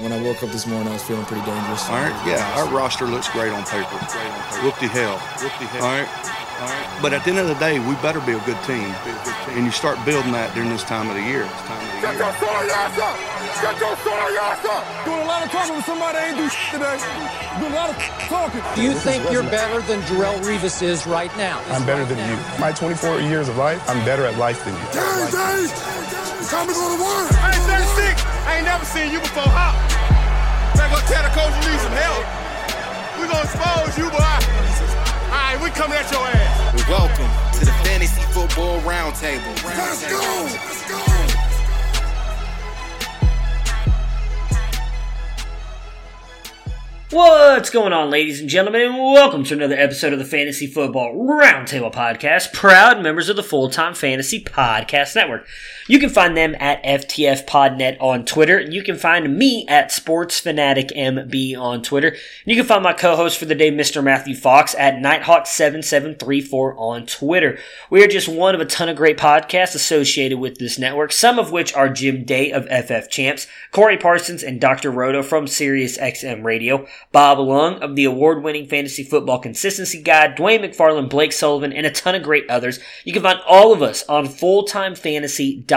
When I woke up this morning, I was feeling pretty dangerous. All right, yeah, our roster looks great on paper. Whoop the hell. Whoop the hell. All right. All right. But at the end of the day, we better be a good team. And you start building that during this time of the year. Get your sorry ass up! Get your sorry ass up! Doing a lot of talking with somebody that ain't do shit today. Doing a lot of talking. Do you think you're better than Darrelle Revis is right now? I'm better than you. My 24 years of life, I'm better at life than you. Dave, Dave! It's time to go to work! I ain't 36. I ain't never seen you before. Hop. Better go tell the coach you need some help. We gonna expose you, boy. All right, we coming at your ass. Welcome to the Fantasy Football Roundtable. Let's go! Let's go! What's going on, ladies and gentlemen, and welcome to another episode of the Fantasy Football Roundtable Podcast, proud members of the Full Time Fantasy Podcast Network. You can find them at FTF Podnet on Twitter, you can find me at Sports Fanatic MB on Twitter. You can find my co-host for the day, Mr. Matthew Fox, at Nighthawk7734 on Twitter. We are just one of a ton of great podcasts associated with this network, some of which are Jim Day of FF Champs, Corey Parsons, and Dr. Roto from Sirius XM Radio. Bob Lung of the award winning Fantasy Football Consistency Guide, Dwain McFarland, Blake Sullivan, and a ton of great others. You can find all of us on fulltimefantasy.com,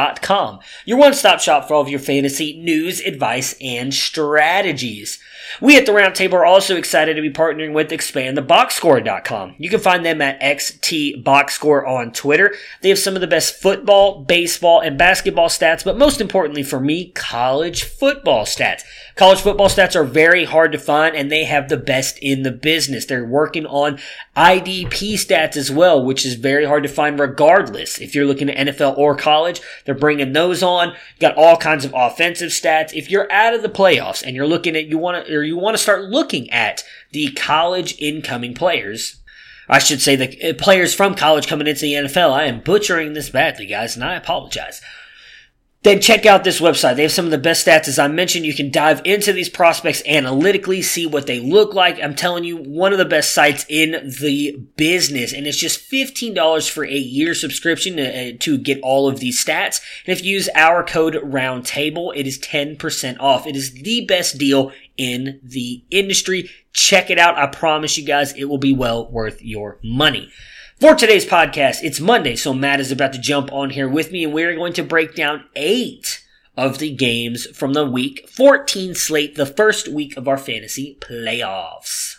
your one stop shop for all of your fantasy news, advice, and strategies. We at the Roundtable are also excited to be partnering with expandtheboxscore.com. You can find them at XTBoxscore on Twitter. They have some of the best football, baseball, and basketball stats, but most importantly for me, college football stats. College football stats are very hard to find and they have the best in the business. They're working on IDP stats as well, which is very hard to find regardless. If you're looking at NFL or college, they're bringing those on. You got all kinds of offensive stats. If you're out of the playoffs and you're looking at, you want to, or you want to start looking at the college incoming players, I should say the uh, players from college coming into the NFL. I am butchering this badly, guys, and I apologize then check out this website. They have some of the best stats. As I mentioned, you can dive into these prospects analytically, see what they look like. I'm telling you, one of the best sites in the business. And it's just $15 for a year subscription to, uh, to get all of these stats. And if you use our code roundtable, it is 10% off. It is the best deal in the industry. Check it out. I promise you guys it will be well worth your money. For today's podcast, it's Monday, so Matt is about to jump on here with me, and we're going to break down eight of the games from the week 14 slate, the first week of our fantasy playoffs.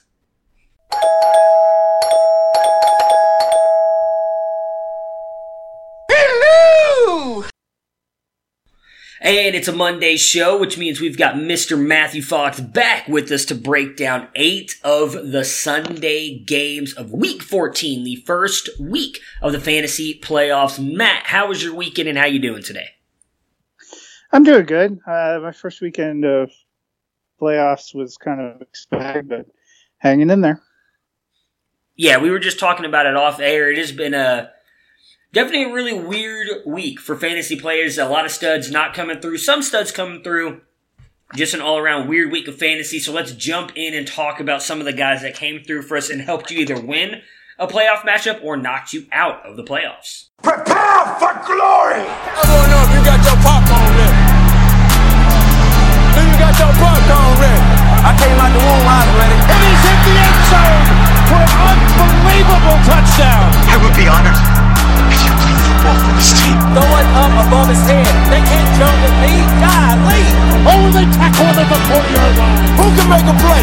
And it's a Monday show, which means we've got Mr. Matthew Fox back with us to break down eight of the Sunday games of week 14, the first week of the fantasy playoffs. Matt, how was your weekend and how you doing today? I'm doing good. Uh, my first weekend of playoffs was kind of expected, but hanging in there. Yeah, we were just talking about it off air. It has been a definitely a really weird week for fantasy players. A lot of studs not coming through. Some studs coming through. Just an all around weird week of fantasy. So let's jump in and talk about some of the guys that came through for us and helped you either win a playoff matchup or knocked you out of the playoffs. Prepare for glory! I wanna know if you got your popcorn ready. Do you got your popcorn ready? I came out the womb, I was ready. And he's hit the end zone for an unbelievable touchdown. I would be honored this team. Throw it up above his head. They can't jump with me. Golly. Oh, they tackle him at the 40 yard line. Who can make a play?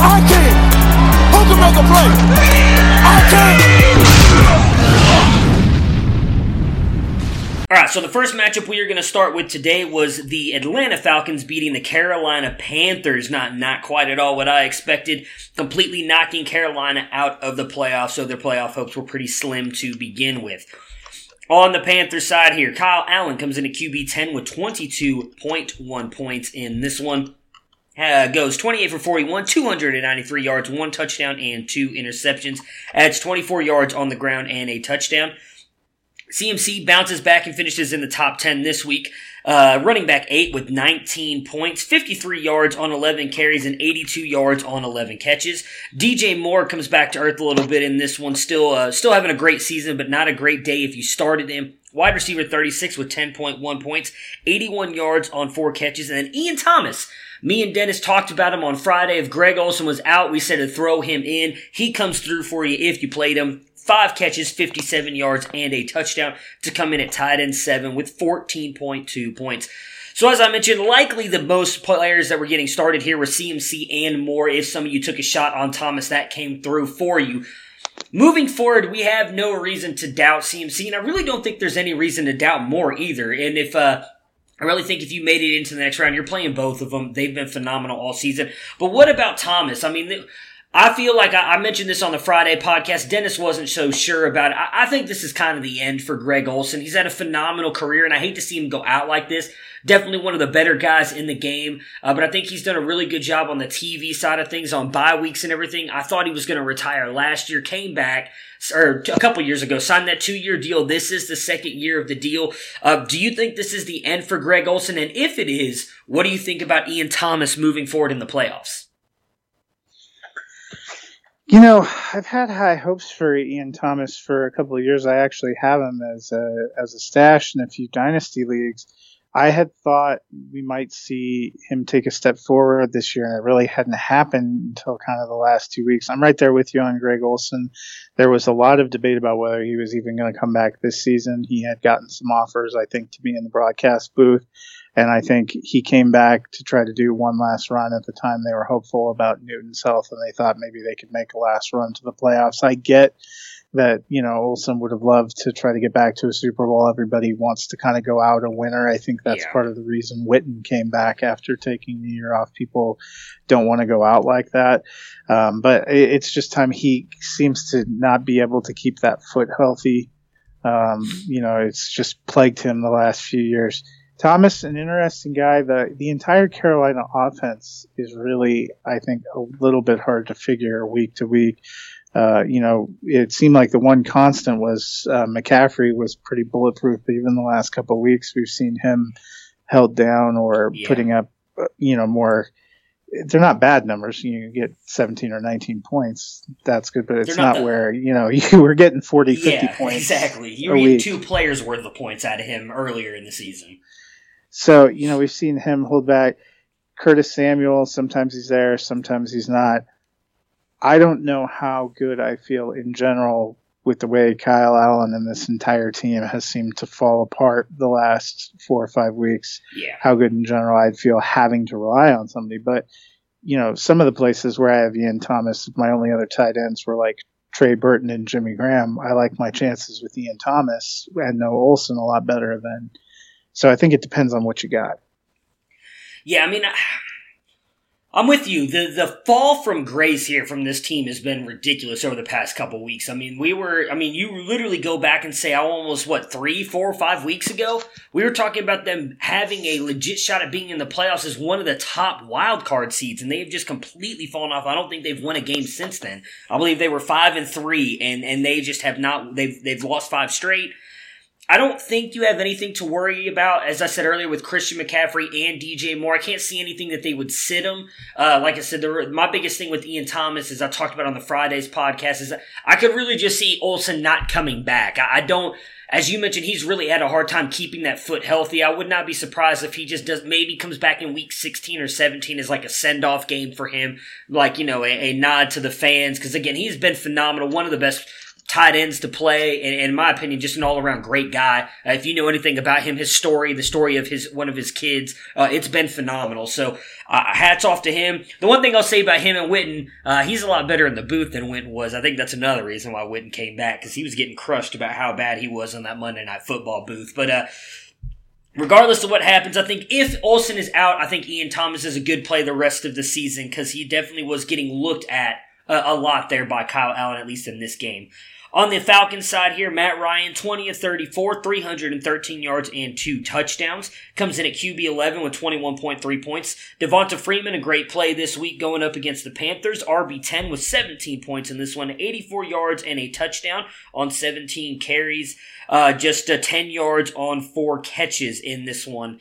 I can. Who can make a play? I can. All right, so the first matchup we are going to start with today was the Atlanta Falcons beating the Carolina Panthers. Not not quite at all what I expected. Completely knocking Carolina out of the playoffs, so their playoff hopes were pretty slim to begin with. On the Panthers side here, Kyle Allen comes in at QB 10 with 22.1 points in this one. Uh, goes 28 for 41, 293 yards, one touchdown, and two interceptions. Adds 24 yards on the ground and a touchdown. CMC bounces back and finishes in the top 10 this week. Uh, running back eight with 19 points, 53 yards on 11 carries, and 82 yards on 11 catches. DJ Moore comes back to earth a little bit in this one. Still, uh, still having a great season, but not a great day if you started him. Wide receiver 36 with 10.1 points, 81 yards on four catches, and then Ian Thomas. Me and Dennis talked about him on Friday. If Greg Olsen was out, we said to throw him in. He comes through for you if you played him five catches, 57 yards, and a touchdown to come in at tight end seven with 14.2 points. So as I mentioned, likely the most players that were getting started here were CMC and Moore. If some of you took a shot on Thomas, that came through for you. Moving forward, we have no reason to doubt CMC, and I really don't think there's any reason to doubt Moore either. And if uh, I really think if you made it into the next round, you're playing both of them. They've been phenomenal all season. But what about Thomas? I mean, I feel like I, I, mentioned this on the Friday podcast. Dennis wasn't so sure about it. I, I, think this is kind of the end for Greg Olsen. He's had a phenomenal career, and I hate to see him go out like this. Definitely one of the better guys in the game, uh, but I think he's done a really good job on the TV side of things, on bye weeks and everything. I thought he was going to retire last year, came back, or a couple years ago, signed that two year deal. This is the second year of the deal. Uh, do you think this is the end for Greg Olsen? And if it is, what do you think about Ian Thomas moving forward in the playoffs? You know, I've had high hopes for Ian Thomas for a couple of years. I actually have him as a as a stash in a few dynasty leagues. I had thought we might see him take a step forward this year, and it really hadn't happened until kind of the last two weeks. I'm right there with you on Greg Olsen. There was a lot of debate about whether he was even going to come back this season. He had gotten some offers, I think, to be in the broadcast booth. And I think he came back to try to do one last run. At the time, they were hopeful about Newton's health, and they thought maybe they could make a last run to the playoffs. I get that you know Olsen would have loved to try to get back to a Super Bowl. Everybody wants to kind of go out a winner. I think that's yeah. part of the reason Witten came back after taking the year off. People don't want to go out like that, um, but it's just time. He seems to not be able to keep that foot healthy. Um, you know, it's just plagued him the last few years. Thomas, an interesting guy. The the entire Carolina offense is really, I think, a little bit hard to figure week to week. Uh, you know, it seemed like the one constant was uh, McCaffrey was pretty bulletproof, but even the last couple of weeks, we've seen him held down or yeah. putting up, uh, you know, more. They're not bad numbers. You get 17 or 19 points. That's good, but it's not, not the, where, you know, you were getting 40, 50 yeah, points. Exactly. You were getting two players worth of points out of him earlier in the season. So, you know, we've seen him hold back. Curtis Samuel, sometimes he's there, sometimes he's not. I don't know how good I feel in general with the way Kyle Allen and this entire team has seemed to fall apart the last four or five weeks. Yeah. How good in general I'd feel having to rely on somebody. But, you know, some of the places where I have Ian Thomas, my only other tight ends were like Trey Burton and Jimmy Graham. I like my chances with Ian Thomas and no Olsen a lot better than so I think it depends on what you got. Yeah, I mean, I'm with you. The the fall from grace here from this team has been ridiculous over the past couple weeks. I mean, we were. I mean, you literally go back and say, I almost what three, four, five weeks ago, we were talking about them having a legit shot at being in the playoffs as one of the top wild card seeds, and they have just completely fallen off. I don't think they've won a game since then. I believe they were five and three, and and they just have not. They've they've lost five straight. I don't think you have anything to worry about, as I said earlier, with Christian McCaffrey and DJ Moore. I can't see anything that they would sit them. Uh, like I said, my biggest thing with Ian Thomas, as I talked about on the Fridays podcast, is I could really just see Olsen not coming back. I, I don't, as you mentioned, he's really had a hard time keeping that foot healthy. I would not be surprised if he just does, maybe comes back in week 16 or 17 as like a send off game for him, like, you know, a, a nod to the fans. Cause again, he's been phenomenal. One of the best tight ends to play, and, in my opinion, just an all around great guy. Uh, if you know anything about him, his story, the story of his one of his kids, uh, it's been phenomenal. So uh, hats off to him. The one thing I'll say about him and Witten, uh, he's a lot better in the booth than Witten was. I think that's another reason why Witten came back because he was getting crushed about how bad he was on that Monday Night Football booth. But uh, regardless of what happens, I think if Olsen is out, I think Ian Thomas is a good play the rest of the season because he definitely was getting looked at a, a lot there by Kyle Allen, at least in this game. On the Falcons side here, Matt Ryan, 20 of 34, 313 yards and two touchdowns. Comes in at QB 11 with 21.3 points. Devonta Freeman, a great play this week going up against the Panthers. RB 10 with 17 points in this one, 84 yards and a touchdown on 17 carries. Uh, just uh, 10 yards on four catches in this one.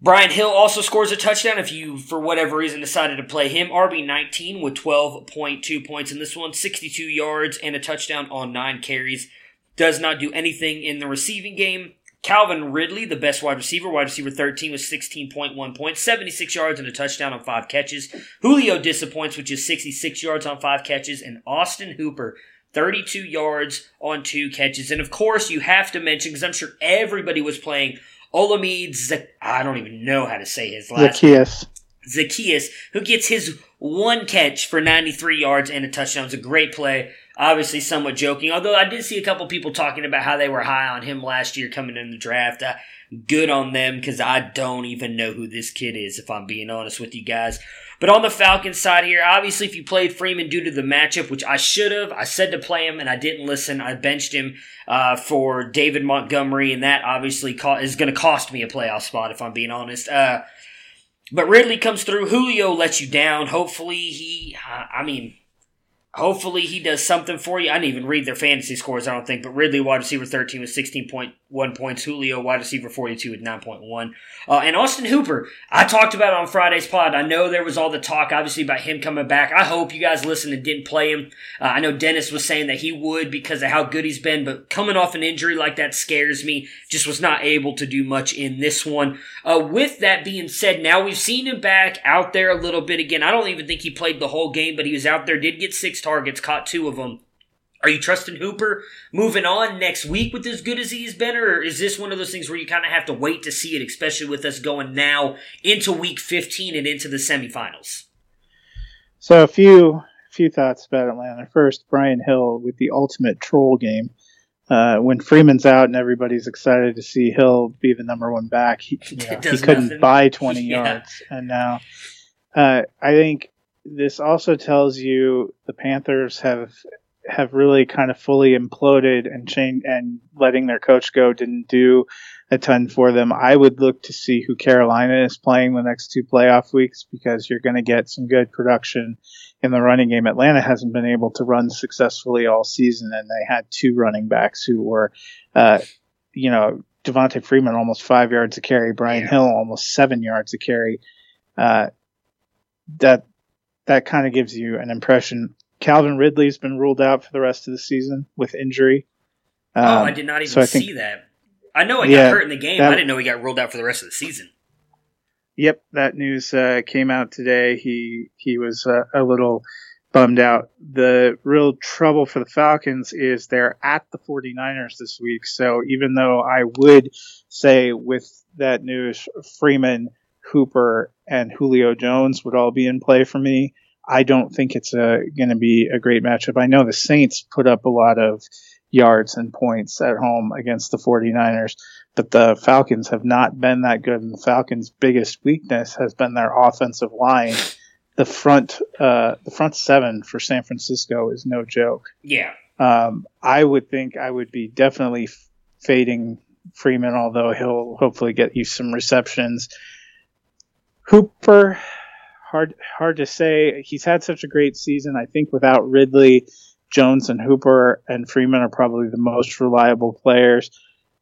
Brian Hill also scores a touchdown if you, for whatever reason, decided to play him. RB19 with 12.2 points in this one, 62 yards and a touchdown on nine carries. Does not do anything in the receiving game. Calvin Ridley, the best wide receiver, wide receiver 13 with 16.1 points, 76 yards and a touchdown on five catches. Julio disappoints, which is 66 yards on five catches. And Austin Hooper, 32 yards on two catches. And of course, you have to mention, because I'm sure everybody was playing Olamide Z- I don't even know how to say his last name. Zaccheaus. Zaccheaus, who gets his one catch for 93 yards and a touchdown. It's a great play. Obviously, somewhat joking. Although I did see a couple people talking about how they were high on him last year coming in the draft. Uh, good on them because I don't even know who this kid is, if I'm being honest with you guys. But on the Falcons side here, obviously, if you played Freeman due to the matchup, which I should have, I said to play him and I didn't listen. I benched him uh, for David Montgomery, and that obviously co- is going to cost me a playoff spot, if I'm being honest. Uh, but Ridley comes through. Julio lets you down. Hopefully, he, I mean, hopefully he does something for you. I didn't even read their fantasy scores, I don't think, but Ridley, wide receiver 13 with 16.1 points. Julio, wide receiver 42 with 9.1. Uh, and Austin Hooper, I talked about it on Friday's pod. I know there was all the talk, obviously, about him coming back. I hope you guys listened and didn't play him. Uh, I know Dennis was saying that he would because of how good he's been, but coming off an injury like that scares me. Just was not able to do much in this one. Uh, with that being said, now we've seen him back out there a little bit again. I don't even think he played the whole game, but he was out there, did get six targets, caught two of them. Are you trusting Hooper moving on next week with as good as he's been, or is this one of those things where you kind of have to wait to see it, especially with us going now into week 15 and into the semifinals? So a few few thoughts about Atlanta. First, Brian Hill with the ultimate troll game. Uh, when Freeman's out and everybody's excited to see Hill be the number one back, he, he couldn't nothing. buy 20 Yeah. yards. And now, uh, I think this also tells you the Panthers have have really kind of fully imploded and changed and letting their coach go didn't do a ton for them. I would look to see who Carolina is playing the next two playoff weeks because you're going to get some good production in the running game. Atlanta hasn't been able to run successfully all season, and they had two running backs who were, uh, you know, Devonta Freeman almost five yards a carry, Brian. Hill almost seven yards a carry. Uh, that that kind of gives you an impression. Calvin Ridley's been ruled out for the rest of the season with injury. oh, Um, I did not even so think- see that. I know he Yeah, got hurt in the game. that- I didn't know he got ruled out for the rest of the season. Yep, that news uh, came out today. He he was uh, a little bummed out. The real trouble for the Falcons is they're at the 49ers this week. So even though I would say with that news, Freeman, Hooper, and Julio Jones would all be in play for me, I don't think it's going to be a great matchup. I know the Saints put up a lot of yards and points at home against the 49ers, but the Falcons have not been that good. And the Falcons' biggest weakness has been their offensive line. The front, uh, the front seven for San Francisco is no joke. Yeah. Um, I would think I would be definitely f- fading Freeman, although he'll hopefully get you some receptions. Hooper, hard hard to say. He's had such a great season. I think without Ridley, Jones and Hooper and Freeman are probably the most reliable players.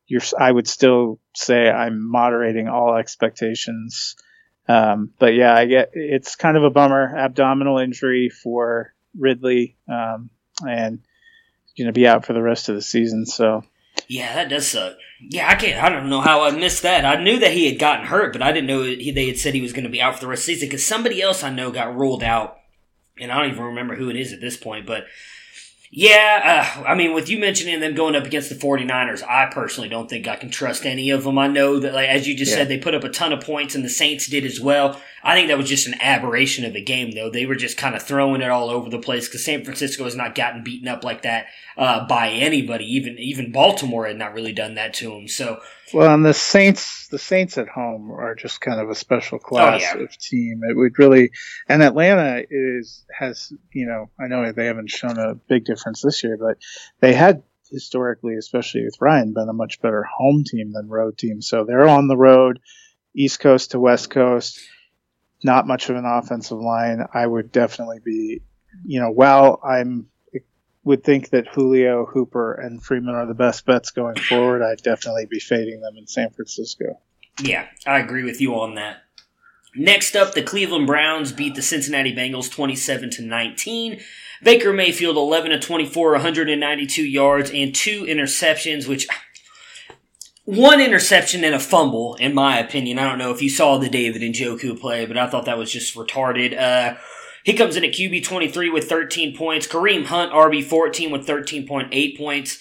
You're, I would still say I'm moderating all expectations. Um, but yeah, I get it's kind of a bummer. Abdominal injury for Ridley, um, and going to be out for the rest of the season. So Yeah, that does suck. Yeah, I can't. I don't know how I missed that. I knew that he had gotten hurt, but I didn't know he, they had said he was going to be out for the rest of the season. Because somebody else I know got ruled out, and I don't even remember who it is at this point. But yeah, uh, I mean, with you mentioning them going up against the 49ers, I personally don't think I can trust any of them. I know that, like as you just Yeah. said, they put up a ton of points, and the Saints did as well. I think that was just an aberration of a game, though. They were just kind of throwing it all over the place because San Francisco has not gotten beaten up like that uh, by anybody. Even even Baltimore had not really done that to them. So, well, and the Saints, the Saints at home are just kind of a special class oh, yeah. of team. It would really, and Atlanta is has you know I know they haven't shown a big difference this year, but they had historically, especially with Ryan, been a much better home team than road team. So they're on the road, East Coast to West Coast not much of an offensive line. I would definitely be, you know, while I'm would think that Julio, Hooper, and Freeman are the best bets going forward, I'd definitely be fading them in San Francisco. Yeah, I agree with you on that. Next up, the Cleveland Browns beat the Cincinnati Bengals 27 to 19. Baker Mayfield 11 to 24, 192 yards and two interceptions, which one interception and a fumble, in my opinion. I don't know if you saw the David Njoku play, but I thought that was just retarded. Uh, he comes in at QB 23 with 13 points. Kareem Hunt, RB 14 with 13.8 points.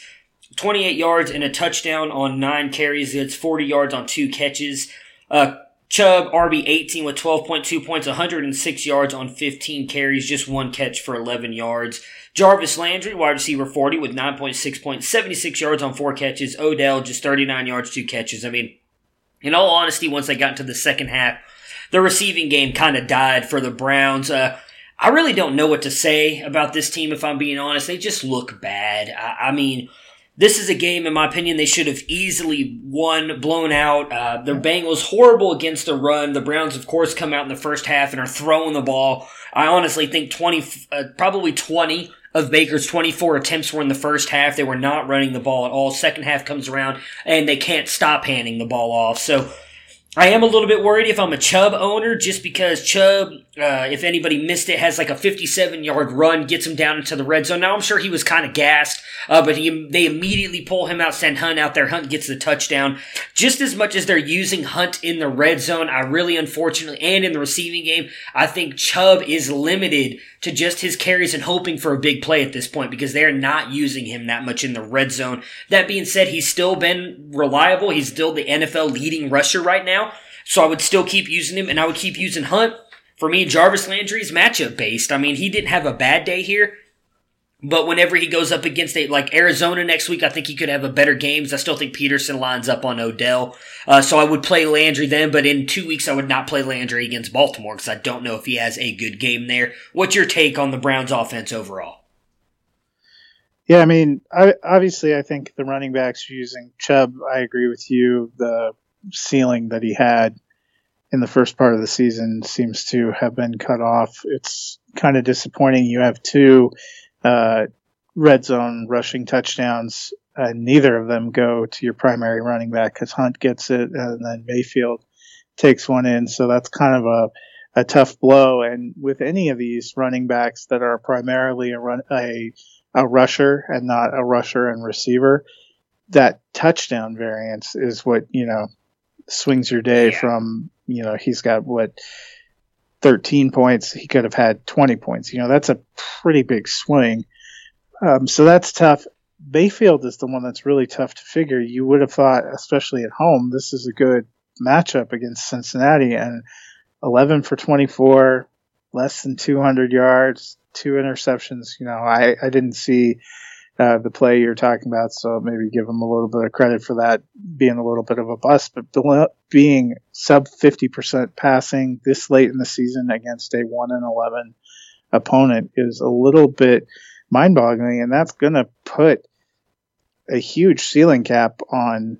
28 yards and a touchdown on nine carries. It's 40 yards on two catches. Uh, Chubb, RB 18 with 12.2 points, 106 yards on 15 carries, just one catch for 11 yards. Jarvis Landry, wide receiver 40 with 9.6 points, 76 yards on four catches. Odell, just 39 yards, two catches. I mean, in all honesty, once they got into the second half, the receiving game kind of died for the Browns. Uh, I really don't know what to say about this team, if I'm being honest. They just look bad. I, I mean, this is a game, in my opinion, they should have easily won, blown out. Uh, the Bengals horrible against the run. The Browns, of course, come out in the first half and are throwing the ball. I honestly think twenty, uh, probably twenty of Baker's 24 attempts were in the first half. They were not running the ball at all. Second half comes around and they can't stop handing the ball off. So I am a little bit worried if I'm a Chubb owner, just because Chubb, uh, if anybody missed it, has like a 57 yard run, gets him down into the red zone. Now I'm sure he was kind of gassed, uh, but he, they immediately pull him out, send Hunt out there. Hunt gets the touchdown. Just as much as they're using Hunt in the red zone, I really unfortunately, and in the receiving game, I think Chubb is limited to just his carries and hoping for a big play at this point because they're not using him that much in the red zone. That being said, he's still been reliable. He's still the NFL leading rusher right now. So I would still keep using him and I would keep using Hunt. For me, Jarvis Landry is matchup based. I mean, he didn't have a bad day here. But whenever he goes up against a like Arizona next week, I think he could have a better games. I still think Peterson lines up on Odell, uh, so I would play Landry then. But in two weeks, I would not play Landry against Baltimore because I don't know if he has a good game there. What's your take on the Browns' offense overall? Yeah, I mean, I, obviously, I think the running backs using Chubb. I agree with you. The ceiling that he had in the first part of the season seems to have been cut off. It's kind of disappointing. You have two uh, red zone rushing touchdowns. Uh, neither of them go to your primary running back because Hunt gets it and then Mayfield takes one in. So that's kind of a, a tough blow. And with any of these running backs that are primarily a run, a, a rusher and not a rusher and receiver, that touchdown variance is what, you know, swings your day yeah. from, you know, he's got what, 13 points. He could have had 20 points. You know, that's a pretty big swing. Um, so that's tough. Mayfield is the one that's really tough to figure. You would have thought, especially at home, this is a good matchup against Cincinnati. And 11 for 24, less than 200 yards, two interceptions. You know, I, I didn't see uh, the play you're talking about. So maybe give him a little bit of credit for that being a little bit of a bust. But being sub 50% passing this late in the season against a 1 and 11 opponent is a little bit mind boggling. And that's going to put a huge ceiling cap on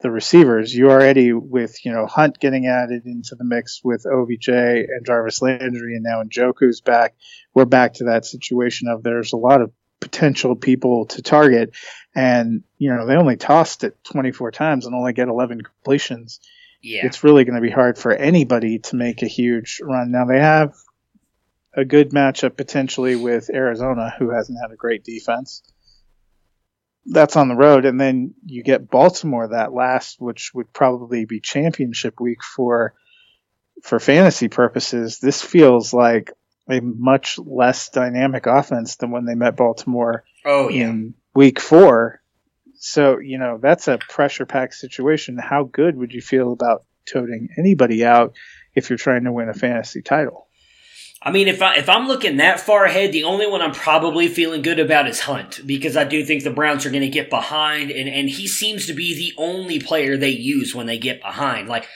the receivers. You already with, you know, Hunt getting added into the mix with OBJ and Jarvis Landry and now Njoku's back. We're back to that situation of there's a lot of potential people to target. And, you know, they only tossed it 24 times and only get 11 completions. Yeah. It's really going to be hard for anybody to make a huge run. Now, they have a good matchup potentially with Arizona, who hasn't had a great defense. That's on the road. And then you get Baltimore that last, which would probably be championship week for for fantasy purposes. This feels like a much less dynamic offense than when they met Baltimore oh, yeah. in week four. So, you know, that's a pressure packed situation. How good would you feel about toting anybody out if you're trying to win a fantasy title. I mean, if I if I'm looking that far ahead, the only one I'm probably feeling good about is Hunt because I do think the Browns are going to get behind, and and he seems to be the only player they use when they get behind. Like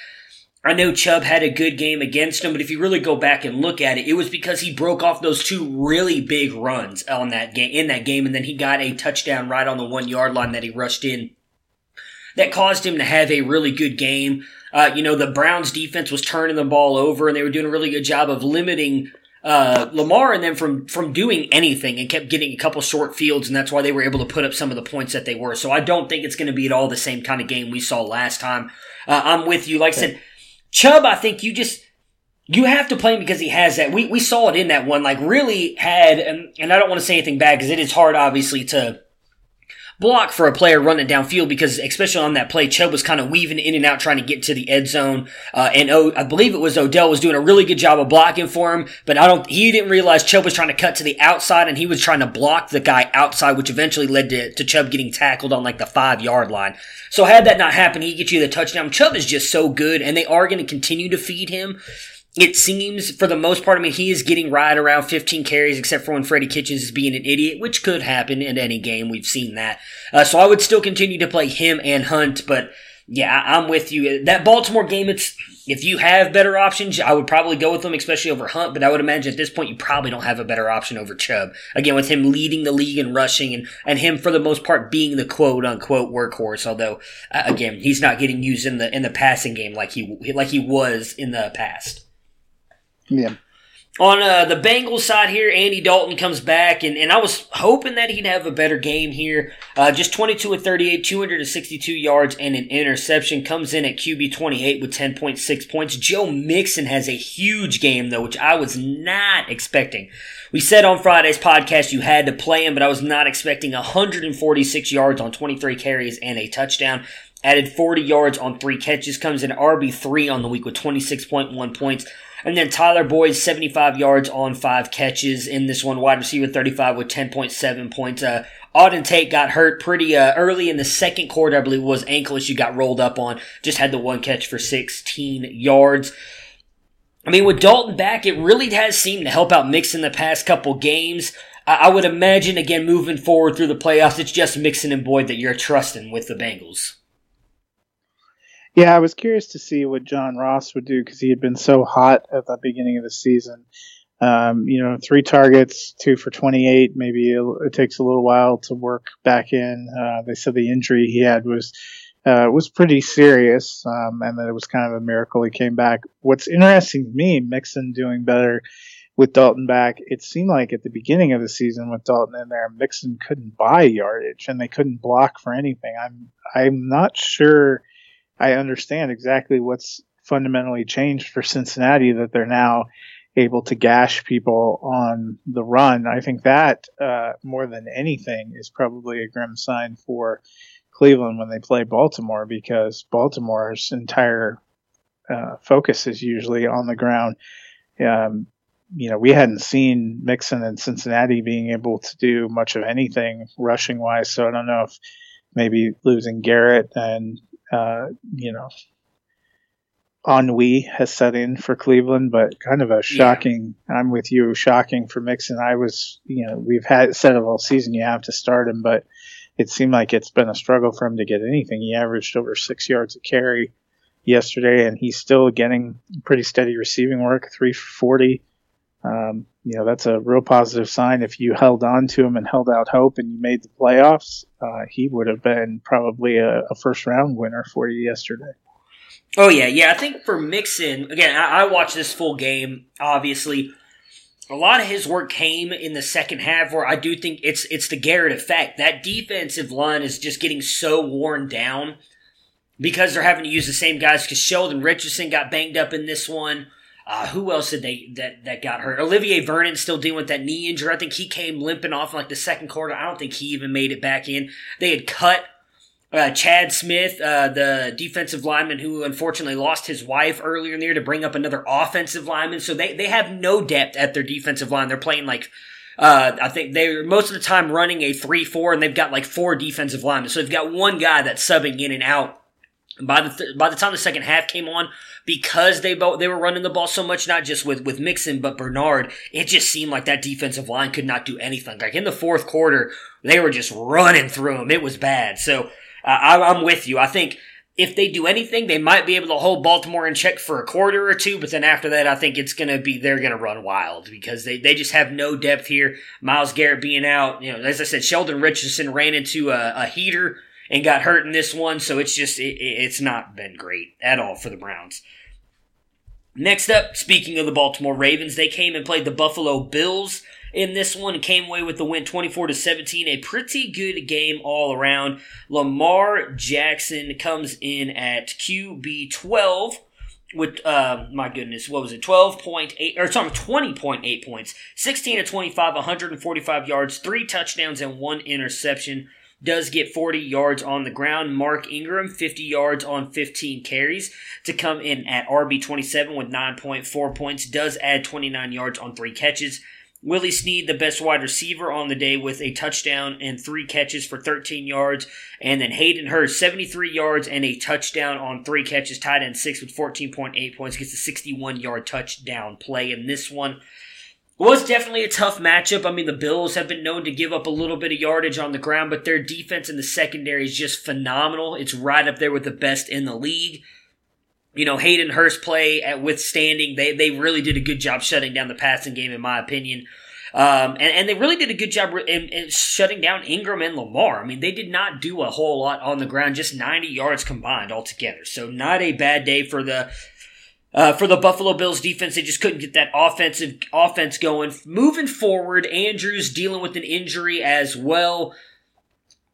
I know Chubb had a good game against him, but if you really go back and look at it, it was because he broke off those two really big runs on that game in that game, and then he got a touchdown right on the one yard line that he rushed in. That caused him to have a really good game. Uh, you know, the Browns defense was turning the ball over, and they were doing a really good job of limiting uh, Lamar and them from from doing anything, and kept getting a couple short fields, and that's why they were able to put up some of the points that they were. So I don't think it's going to be at all the same kind of game we saw last time. Uh, I'm with you. Like I said, Chubb, I think you just you have to play him because he has that. We we saw it in that one. Like really had, and, and I don't want to say anything bad because it is hard, obviously, to block for a player running downfield because especially on that play, Chubb was kind of weaving in and out trying to get to the end zone. Uh, and o- I believe it was Odell was doing a really good job of blocking for him, but I don't, he didn't realize Chubb was trying to cut to the outside and he was trying to block the guy outside, which eventually led to, to Chubb getting tackled on like the five yard line. So had that not happened, he'd get you the touchdown. Chubb is just so good and they are going to continue to feed him it seems for the most part, I mean, he is getting right around 15 carries, except for when Freddie Kitchens is being an idiot, which could happen in any game. We've seen that. Uh, so I would still continue to play him and Hunt, but yeah, I'm with you. That Baltimore game, it's if you have better options, I would probably go with them, especially over Hunt. But I would imagine at this point, you probably don't have a better option over Chubb. Again, with him leading the league in rushing and and him for the most part being the quote unquote workhorse. Although uh, again, he's not getting used in the in the passing game like he like he was in the past. Yeah. On uh, the Bengals side here, Andy Dalton comes back, and, and I was hoping that he'd have a better game here. Uh, just 22 of 38, 262 yards, and an interception. Comes in at QB 28 with 10.6 points. Joe Mixon has a huge game, though, which I was not expecting. We said on Friday's podcast you had to play him, but I was not expecting 146 yards on 23 carries and a touchdown. Added 40 yards on three catches. Comes in RB3 on the week with 26.1 points. And then Tyler Boyd, 75 yards on five catches in this one. Wide receiver 35 with 10.7 points. Uh, Auden Tate got hurt pretty uh, early in the second quarter, I believe was ankle issue, got rolled up on. Just had the one catch for 16 yards. I mean, with Dalton back, it really has seemed to help out Mixon the past couple games. I, I would imagine, again, moving forward through the playoffs, it's just Mixon and Boyd that you're trusting with the Bengals. Yeah, I was curious to see what John Ross would do because he had been so hot at the beginning of the season. Um, you know, three targets, two for 28. Maybe it takes a little while to work back in. Uh, they said the injury he had was uh, was pretty serious, um, and that it was kind of a miracle he came back. What's interesting to me, Mixon doing better with Dalton back. It seemed like at the beginning of the season with Dalton in there, Mixon couldn't buy yardage and they couldn't block for anything. I'm I'm not sure I understand exactly what's fundamentally changed for Cincinnati that they're now able to gash people on the run. I think that uh, more than anything is probably a grim sign for Cleveland when they play Baltimore because Baltimore's entire uh, focus is usually on the ground. Um, you know, we hadn't seen Mixon and Cincinnati being able to do much of anything rushing wise. So I don't know if maybe losing Garrett and uh, you know, ennui has set in for Cleveland, but kind of a shocking. Yeah. I'm with you, shocking for Mixon. I was, you know, we've had said it all season you have to start him, but it seemed like it's been a struggle for him to get anything. He averaged over six yards a carry yesterday, and he's still getting pretty steady receiving work, 340. Um, you know, that's a real positive sign. If you held on to him and held out hope and you made the playoffs, uh, he would have been probably a, a, first round winner for you yesterday. Oh, yeah. Yeah. I think for Mixon, again, I, I watched this full game, obviously. A lot of his work came in the second half where I do think it's it's the Garrett effect. That defensive line is just getting so worn down because they're having to use the same guys because Sheldon Richardson got banged up in this one. Uh, who else did they that that got hurt? Olivier Vernon still dealing with that knee injury. I think he came limping off in like the second quarter. I don't think he even made it back in. They had cut uh, Chad Smith, uh, the defensive lineman who unfortunately lost his wife earlier in the year to bring up another offensive lineman. So they, they have no depth at their defensive line. They're playing like, uh, I think they're most of the time running a 3-4 and they've got like four defensive linemen. So they've got one guy that's subbing in and out By the th- by the time the second half came on, because they both they were running the ball so much, not just with with Mixon but Bernard, it just seemed like that defensive line could not do anything. Like in the fourth quarter, they were just running through them. It was bad. So uh, I, I'm with you. I think if they do anything, they might be able to hold Baltimore in check for a quarter or two, but then after that, I think it's going to be, they're going to run wild because they, they just have no depth here. Myles Garrett being out, you know, as I said, Sheldon Richardson ran into a, a heater and got hurt in this one, so it's just, it, it's not been great at all for the Browns. Next up, speaking of the Baltimore Ravens, they came and played the Buffalo Bills in this one and came away with the win 24 to 17. A pretty good game all around. Lamar Jackson comes in at QB 12 with uh my goodness, what was it? 12.8 or sorry, 20.8 points. 16 to 25, 145 yards, 3 touchdowns and 1 interception. Does get 40 yards on the ground. Mark Ingram, 50 yards on 15 carries to come in at RB27 with 9.4 points. Does add 29 yards on 3 catches. Willie Snead, the best wide receiver on the day with a touchdown and three catches for 13 yards. And then Hayden Hurst, 73 yards and a touchdown on three catches, tied in six with 14.8 points, gets a 61 yard touchdown play in this one. Was definitely a tough matchup. I mean, the Bills have been known to give up a little bit of yardage on the ground, but their defense in the secondary is just phenomenal. It's right up there with the best in the league you know, Hayden Hurst play at withstanding. They they really did a good job shutting down the passing game, in my opinion. Um, and, and they really did a good job in, in, shutting down Ingram and Lamar. I mean, they did not do a whole lot on the ground, just 90 yards combined altogether. So not a bad day for the uh, for the Buffalo Bills defense. They just couldn't get that offensive offense going. Moving forward, Andrews dealing with an injury as well.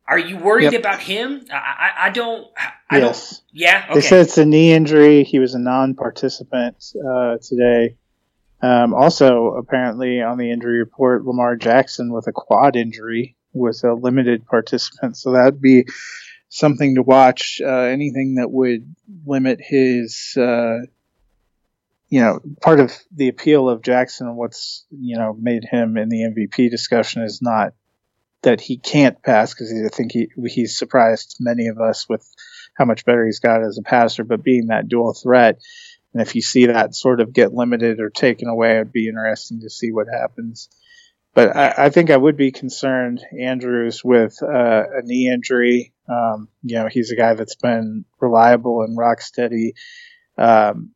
Are you worried yep. about him? I, I, I don't. I yes. Don't, yeah. Okay. They said it's a knee injury. He was a non-participant uh, today. Um, also, apparently, on the injury report, Lamar Jackson with a quad injury was a limited participant. So that'd be something to watch. Uh, anything that would limit his, uh, you know, part of the appeal of Jackson and what's you know made him in the MVP discussion is not that he can't pass because I think he he's surprised many of us with how much better he's got as a passer, but being that dual threat. And if you see that sort of get limited or taken away, it'd be interesting to see what happens. But I, I think I would be concerned, Andrews, with uh, a knee injury. Um, you know, he's a guy that's been reliable and rock steady. Um,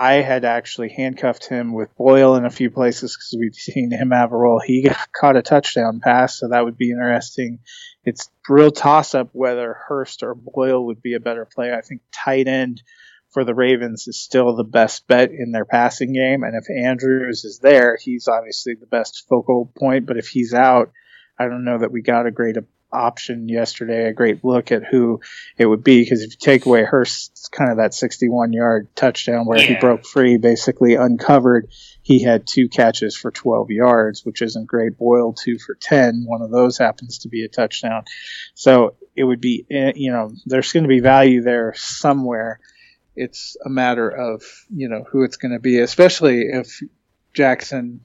I had actually handcuffed him with Boyle in a few places because we've seen him have a role. He caught a touchdown pass, so that would be interesting. It's real toss up whether Hurst or Boyle would be a better play. I think tight end for the Ravens is still the best bet in their passing game, and if Andrews is there, he's obviously the best focal point. But if he's out, I don't know that we got a great option yesterday, a great look at who it would be. Because if you take away Hurst's kind of that 61 yard touchdown where yeah. he broke free, basically uncovered, he had two catches for 12 yards, which isn't great. Boyle, two for 10. One of those happens to be a touchdown. So it would be, eh, you know, there's going to be value there somewhere. It's a matter of, you know, who it's going to be, especially if Jackson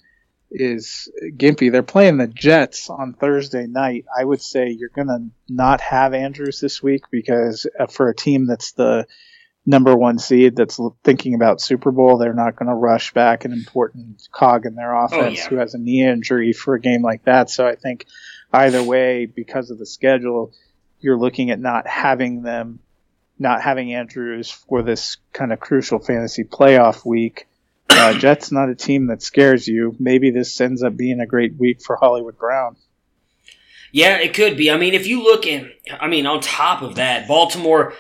is gimpy. They're playing the Jets on Thursday night. I would say you're going to not have Andrews this week because uh, for a team that's the number one seed that's thinking about Super Bowl, they're not going to rush back an important cog in their oh, offense oh, yeah. who has a knee injury for a game like that. So I think either way, because of the schedule, you're looking at not having them, not having Andrews for this kind of crucial fantasy playoff week uh, Jets not a team that scares you. Maybe this ends up being a great week for Hollywood Brown. Yeah, it could be. I mean, if you look in, I mean, on top of that, Baltimore,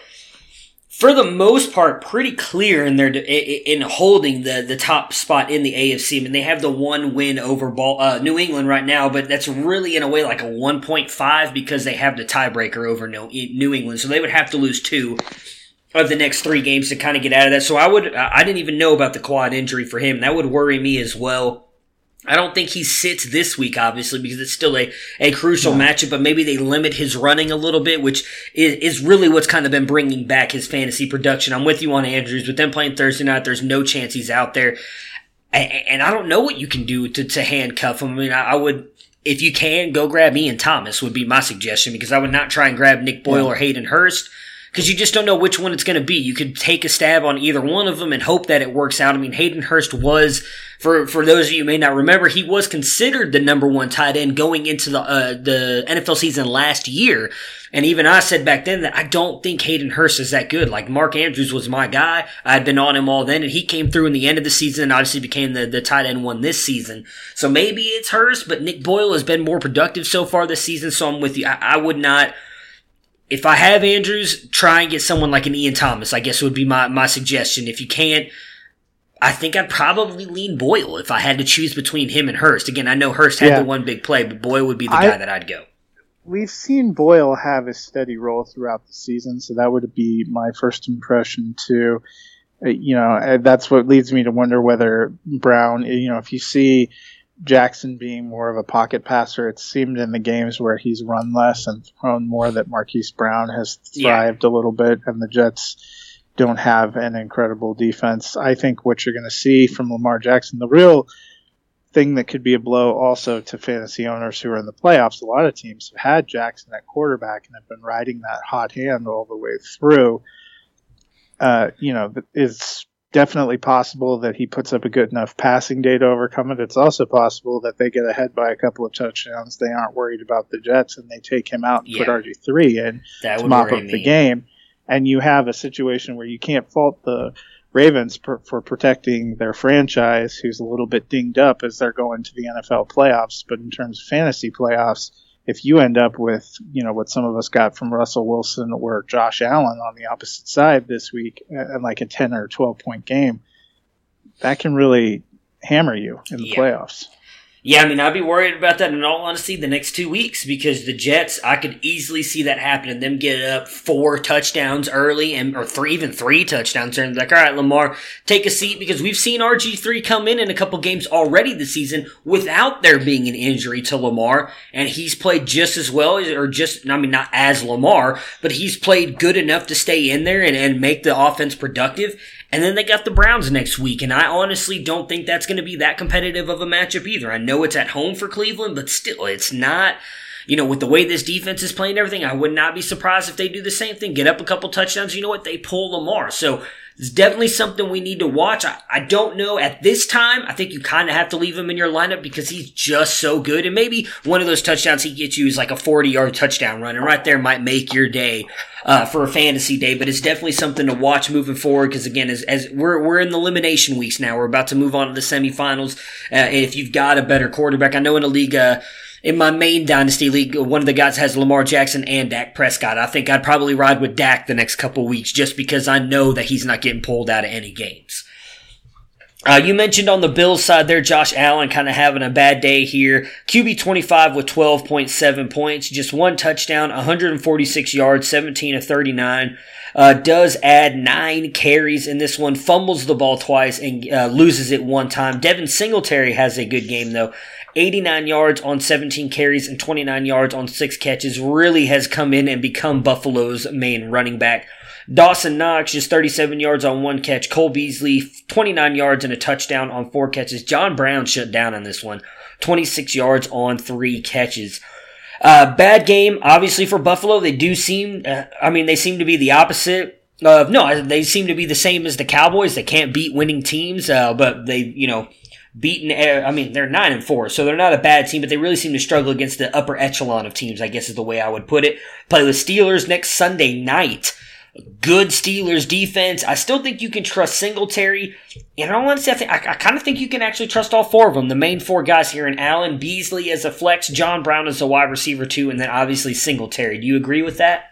for the most part, pretty clear in their in holding the the top spot in the AFC. I mean, they have the one win over Ball, uh, New England right now, but that's really in a way like a one point five because they have the tiebreaker over New England, so they would have to lose two of the next three games to kind of get out of that. So I would, I didn't even know about the quad injury for him. That would worry me as well. I don't think he sits this week, obviously, because it's still a, a crucial yeah. matchup, but maybe they limit his running a little bit, which is, is really what's kind of been bringing back his fantasy production. I'm with you on Andrews, but them playing Thursday night, there's no chance he's out there. And, I don't know what you can do to, to handcuff him. I mean, I, would, if you can, go grab Ian Thomas would be my suggestion because I would not try and grab Nick Boyle yeah. or Hayden Hurst because you just don't know which one it's going to be. You could take a stab on either one of them and hope that it works out. I mean, Hayden Hurst was, for for those of you may not remember, he was considered the number one tight end going into the uh, the NFL season last year. And even I said back then that I don't think Hayden Hurst is that good. Like Mark Andrews was my guy. I had been on him all then, and he came through in the end of the season and obviously became the, the tight end one this season. So maybe it's Hurst, but Nick Boyle has been more productive so far this season, so I'm with you. I, I would not if I have Andrews, try and get someone like an Ian Thomas, I guess would be my, my suggestion. If you can't, I think I'd probably lean Boyle if I had to choose between him and Hurst. Again, I know Hurst had Yeah. the one big play, but Boyle would be the I- guy that I'd go. We've seen Boyle have a steady role throughout the season, so that would be my first impression too. Uh, You know, uh, that's what leads me to wonder whether Brown, you know, if you see Jackson being more of a pocket passer, it seemed in the games where he's run less and thrown more that Marquise Brown has Yeah. thrived a little bit, and the Jets don't have an incredible defense. I think what you're going to see from Lamar Jackson, the real thing that could be a blow also to fantasy owners who are in the playoffs. A lot of teams have had Jackson at quarterback and have been riding that hot hand all the way through. Uh, you know, it's definitely possible that he puts up a good enough passing day to overcome it. It's also possible that they get ahead by a couple of touchdowns. They aren't worried about the Jets and they take him out and Yeah. put RG3 in That to mop up me. the game. And you have a situation where you can't fault the Ravens per, for protecting their franchise, who's a little bit dinged up as they're going to the NFL playoffs. But in terms of fantasy playoffs, if you end up with, you know, what some of us got from Russell Wilson or Josh Allen on the opposite side this week, uh, and like a 10 or 12 point game, that can really hammer you in the Yeah. playoffs. Yeah, I mean, I'd be worried about that in all honesty the next two weeks because the Jets, I could easily see that happening. Them get up four touchdowns early and or three, even three touchdowns, and like, all right, Lamar, take a seat because we've seen RG three come in in a couple games already this season without there being an injury to Lamar, and he's played just as well, or just I mean, not as Lamar, but he's played good enough to stay in there and, and make the offense productive. And then they got the Browns next week, and I honestly don't think that's going to be that competitive of a matchup either. I know it's at home for Cleveland, but still, it's not. You know, with the way this defense is playing everything, I would not be surprised if they do the same thing. Get up a couple touchdowns. You know what? They pull Lamar. So it's definitely something we need to watch. I, I don't know at this time. I think you kind of have to leave him in your lineup because he's just so good. And maybe one of those touchdowns he gets you is like a 40 yard touchdown run. And right there might make your day uh, for a fantasy day. But it's definitely something to watch moving forward because, again, as, as we're, we're in the elimination weeks now, we're about to move on to the semifinals. Uh, if you've got a better quarterback, I know in a league, uh, in my main dynasty league, one of the guys has Lamar Jackson and Dak Prescott. I think I'd probably ride with Dak the next couple weeks just because I know that he's not getting pulled out of any games. Uh, you mentioned on the Bills side there, Josh Allen kind of having a bad day here. QB 25 with 12.7 points, just one touchdown, 146 yards, 17 of 39. Uh, does add nine carries in this one, fumbles the ball twice and uh, loses it one time. Devin Singletary has a good game though. 89 yards on 17 carries and 29 yards on six catches. Really has come in and become Buffalo's main running back. Dawson Knox just 37 yards on one catch. Cole Beasley 29 yards and a touchdown on four catches. John Brown shut down on this one. 26 yards on three catches. Uh, bad game, obviously for Buffalo. They do seem, uh, I mean, they seem to be the opposite. of no, they seem to be the same as the Cowboys. They can't beat winning teams, uh, but they, you know, beaten. I mean, they're nine and four, so they're not a bad team, but they really seem to struggle against the upper echelon of teams. I guess is the way I would put it. Play the Steelers next Sunday night. Good Steelers defense. I still think you can trust Singletary. And in all honesty, I, think, I, I kind of think you can actually trust all four of them. The main four guys here in Allen, Beasley as a flex, John Brown as a wide receiver too, and then obviously Singletary. Do you agree with that?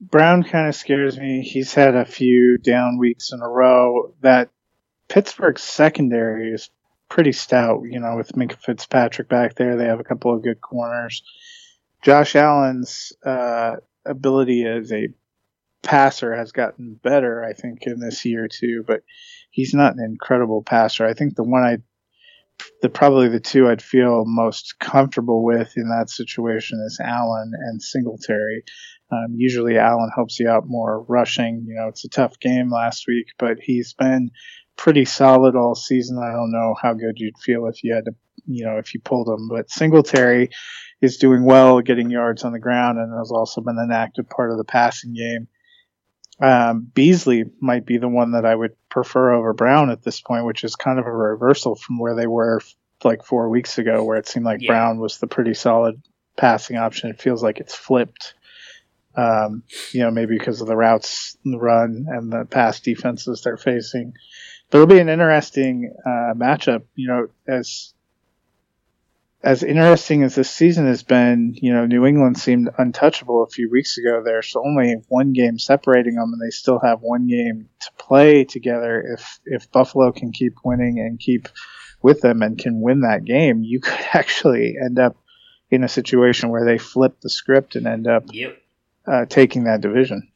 Brown kind of scares me. He's had a few down weeks in a row. That Pittsburgh secondary is pretty stout, you know, with Minkah Fitzpatrick back there. They have a couple of good corners. Josh Allen's uh, ability as a passer has gotten better, I think, in this year too, but he's not an incredible passer. I think the one I the probably the two I'd feel most comfortable with in that situation is Allen and Singletary. Um, usually Allen helps you out more rushing. You know, it's a tough game last week, but he's been pretty solid all season. I don't know how good you'd feel if you had to, you know, if you pulled him, but Singletary is doing well, getting yards on the ground, and has also been an active part of the passing game. Um, Beasley might be the one that I would prefer over Brown at this point, which is kind of a reversal from where they were like four weeks ago, where it seemed like Yeah. Brown was the pretty solid passing option. It feels like it's flipped. Um, you know, maybe because of the routes, and the run, and the pass defenses they're facing. It'll be an interesting uh, matchup. You know, as as interesting as this season has been, you know, New England seemed untouchable a few weeks ago. There's only one game separating them, and they still have one game to play together. If if Buffalo can keep winning and keep with them and can win that game, you could actually end up in a situation where they flip the script and end up Yep. uh, taking that division.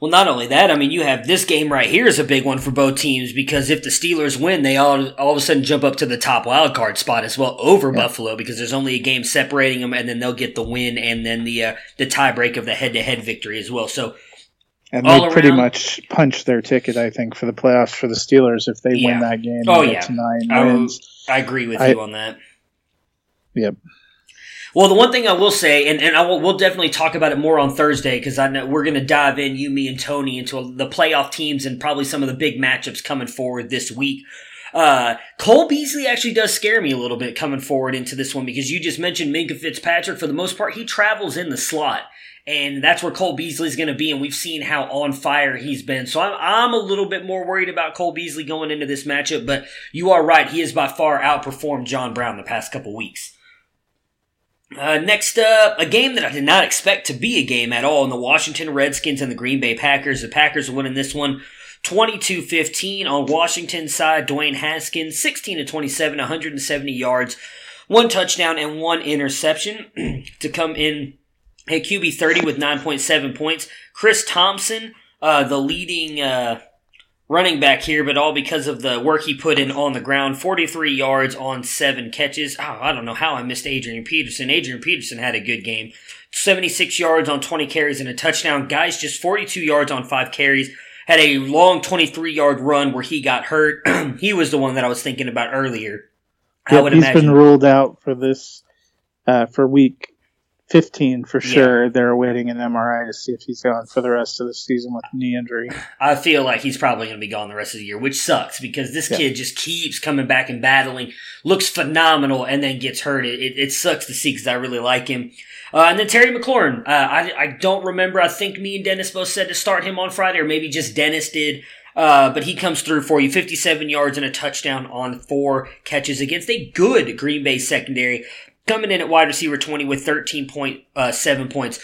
Well, not only that, I mean, you have this game right here is a big one for both teams because if the Steelers win, they all all of a sudden jump up to the top wild card spot as well over Buffalo because there's only a game separating them, and then they'll get the win and then the uh, the tiebreak of the head to head victory as well. So And they pretty much punch their ticket, I think, for the playoffs for the Steelers if they Yeah. win that game Oh, yeah. to nine I, wins. I agree with I- you on that. Yep. Well, the one thing I will say, and, and I will, we'll definitely talk about it more on Thursday because I know we're going to dive in, you, me, and Tony, into the playoff teams and probably some of the big matchups coming forward this week. Uh, Cole Beasley actually does scare me a little bit coming forward into this one because you just mentioned Minkah Fitzpatrick. For the most part, he travels in the slot. And that's where Cole Beasley's going to be, and we've seen how on fire he's been. So I'm, I'm a little bit more worried about Cole Beasley going into this matchup, but you are right. He has by far outperformed John Brown the past couple weeks. Uh, next up, a game that I did not expect to be a game at all in the Washington Redskins and the Green Bay Packers. The Packers are winning this one 22 15 on Washington's side. Dwayne Haskins, 16 to 27, 170 yards, one touchdown, and one interception to come in at QB 30 with 9.7 points. Chris Thompson, uh, the leading uh, running back here, but all because of the work he put in on the ground. 43 yards on seven catches. Oh, I don't know how I missed Adrian Peterson. Adrian Peterson had a good game. 76 yards on 20 carries and a touchdown. Guice, just 42 yards on five carries. Had a long 23 yard run where he got hurt. he was the one that I was thinking about earlier. I Yep, would he's imagine. been ruled out for this uh, for week 15 for sure. They're awaiting an MRI to see if he's gone for the rest of the season with knee injury. I feel like he's probably going to be gone the rest of the year, which sucks because this Yeah. kid just keeps coming back and battling, looks phenomenal, and then gets hurt. It, it, it sucks to see because I really like him. Uh, and then Terry McLaurin. Uh, I, I don't remember. I think me and Dennis both said to start him on Friday, or maybe just Dennis did. Uh, but he comes through for you 57 yards and a touchdown on four catches against a good Green Bay secondary. Coming in at wide receiver 20 with 13.7 points.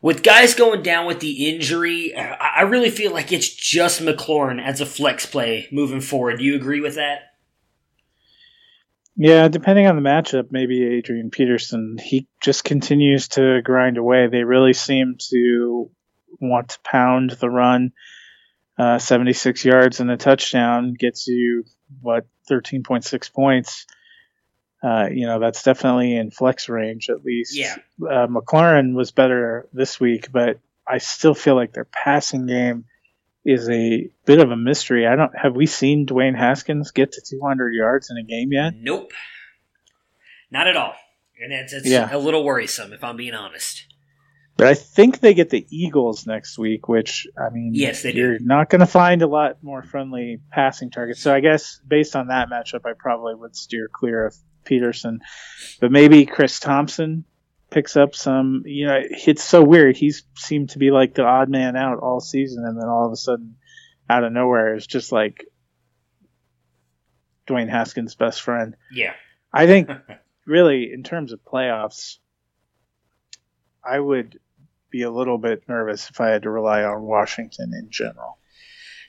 With Guice going down with the injury, uh, I I really feel like it's just McLaurin as a flex play moving forward. Do you agree with that? Yeah, depending on the matchup, maybe Adrian Peterson. He just continues to grind away. They really seem to want to pound the run. Uh, 76 yards and a touchdown gets you, what, 13.6 points. Uh, you know, that's definitely in flex range at least. Yeah. Uh, McLaurin was better this week, but I still feel like their passing game is a bit of a mystery. I don't have we seen Dwayne Haskins get to 200 yards in a game yet? Nope. Not at all. And it's, it's Yeah. a little worrisome, if I'm being honest. But I think they get the Eagles next week, which I mean, Yes, they you're not going to find a lot more friendly passing targets. So I guess based on that matchup, I probably would steer clear of Peterson, but maybe Chris Thompson picks up some. You know, it's so weird. He's seemed to be like the odd man out all season, and then all of a sudden, out of nowhere, it's just like Dwayne Haskins' best friend. Yeah. I think really in terms of playoffs, I would be a little bit nervous if I had to rely on Washington in general.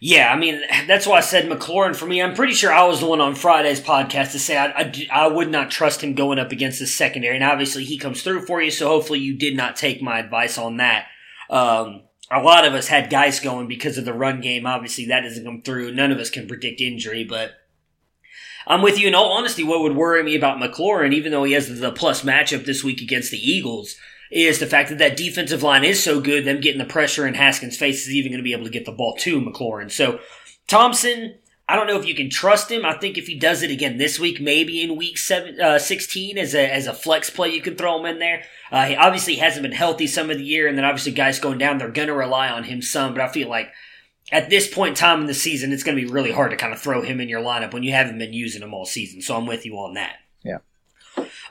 Yeah, I mean, that's why I said McLaurin for me. I'm pretty sure I was the one on Friday's podcast to say I would not trust him going up against the secondary. And obviously, he comes through for you, so hopefully, you did not take my advice on that. Um, a lot of us had Guice going because of the run game. Obviously, that doesn't come through. None of us can predict injury, but I'm with you. In all honesty, what would worry me about McLaurin, even though he has the plus matchup this week against the Eagles, is the fact that that defensive line is so good. Them getting the pressure in Haskins' face is even going to be able to get the ball to McLaurin. So Thompson, I don't know if you can trust him. I think if he does it again this week, maybe in week seven, uh, 16 as a, as a flex play, you can throw him in there. Uh, he obviously hasn't been healthy some of the year, and then obviously Guice going down, they're going to rely on him some, but I feel like at this point in time in the season, it's going to be really hard to kind of throw him in your lineup when you haven't been using him all season. So I'm with you on that. Yeah.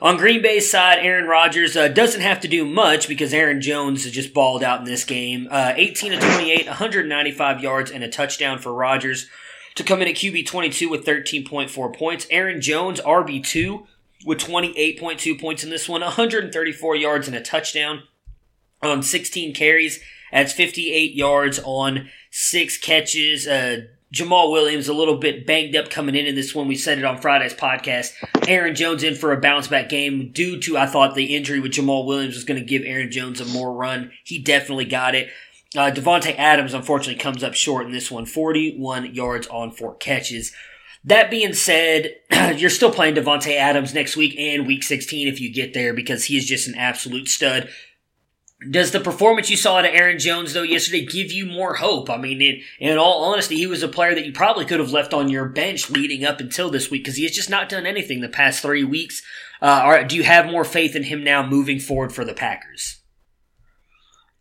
On Green Bay's side, Aaron Rodgers uh, doesn't have to do much because Aaron Jones just balled out in this game. Uh, 18 to 28, 195 yards and a touchdown for Rodgers to come in at QB 22 with 13.4 points. Aaron Jones, RB2, with 28.2 points in this one, 134 yards and a touchdown on 16 carries. That's 58 yards on six catches. Uh, Jamaal Williams a little bit banged up coming in in this one. We said it on Friday's podcast. Aaron Jones in for a bounce back game due to I thought the injury with Jamaal Williams was going to give Aaron Jones a more run. He definitely got it. Uh, Davante Adams unfortunately comes up short in this one, 41 yards on four catches. That being said, you're still playing Davante Adams next week and week 16 if you get there because he is just an absolute stud. Does the performance you saw out of Aaron Jones though yesterday give you more hope? I mean, in, in all honesty, he was a player that you probably could have left on your bench leading up until this week because he has just not done anything the past three weeks. Uh, or do you have more faith in him now moving forward for the Packers?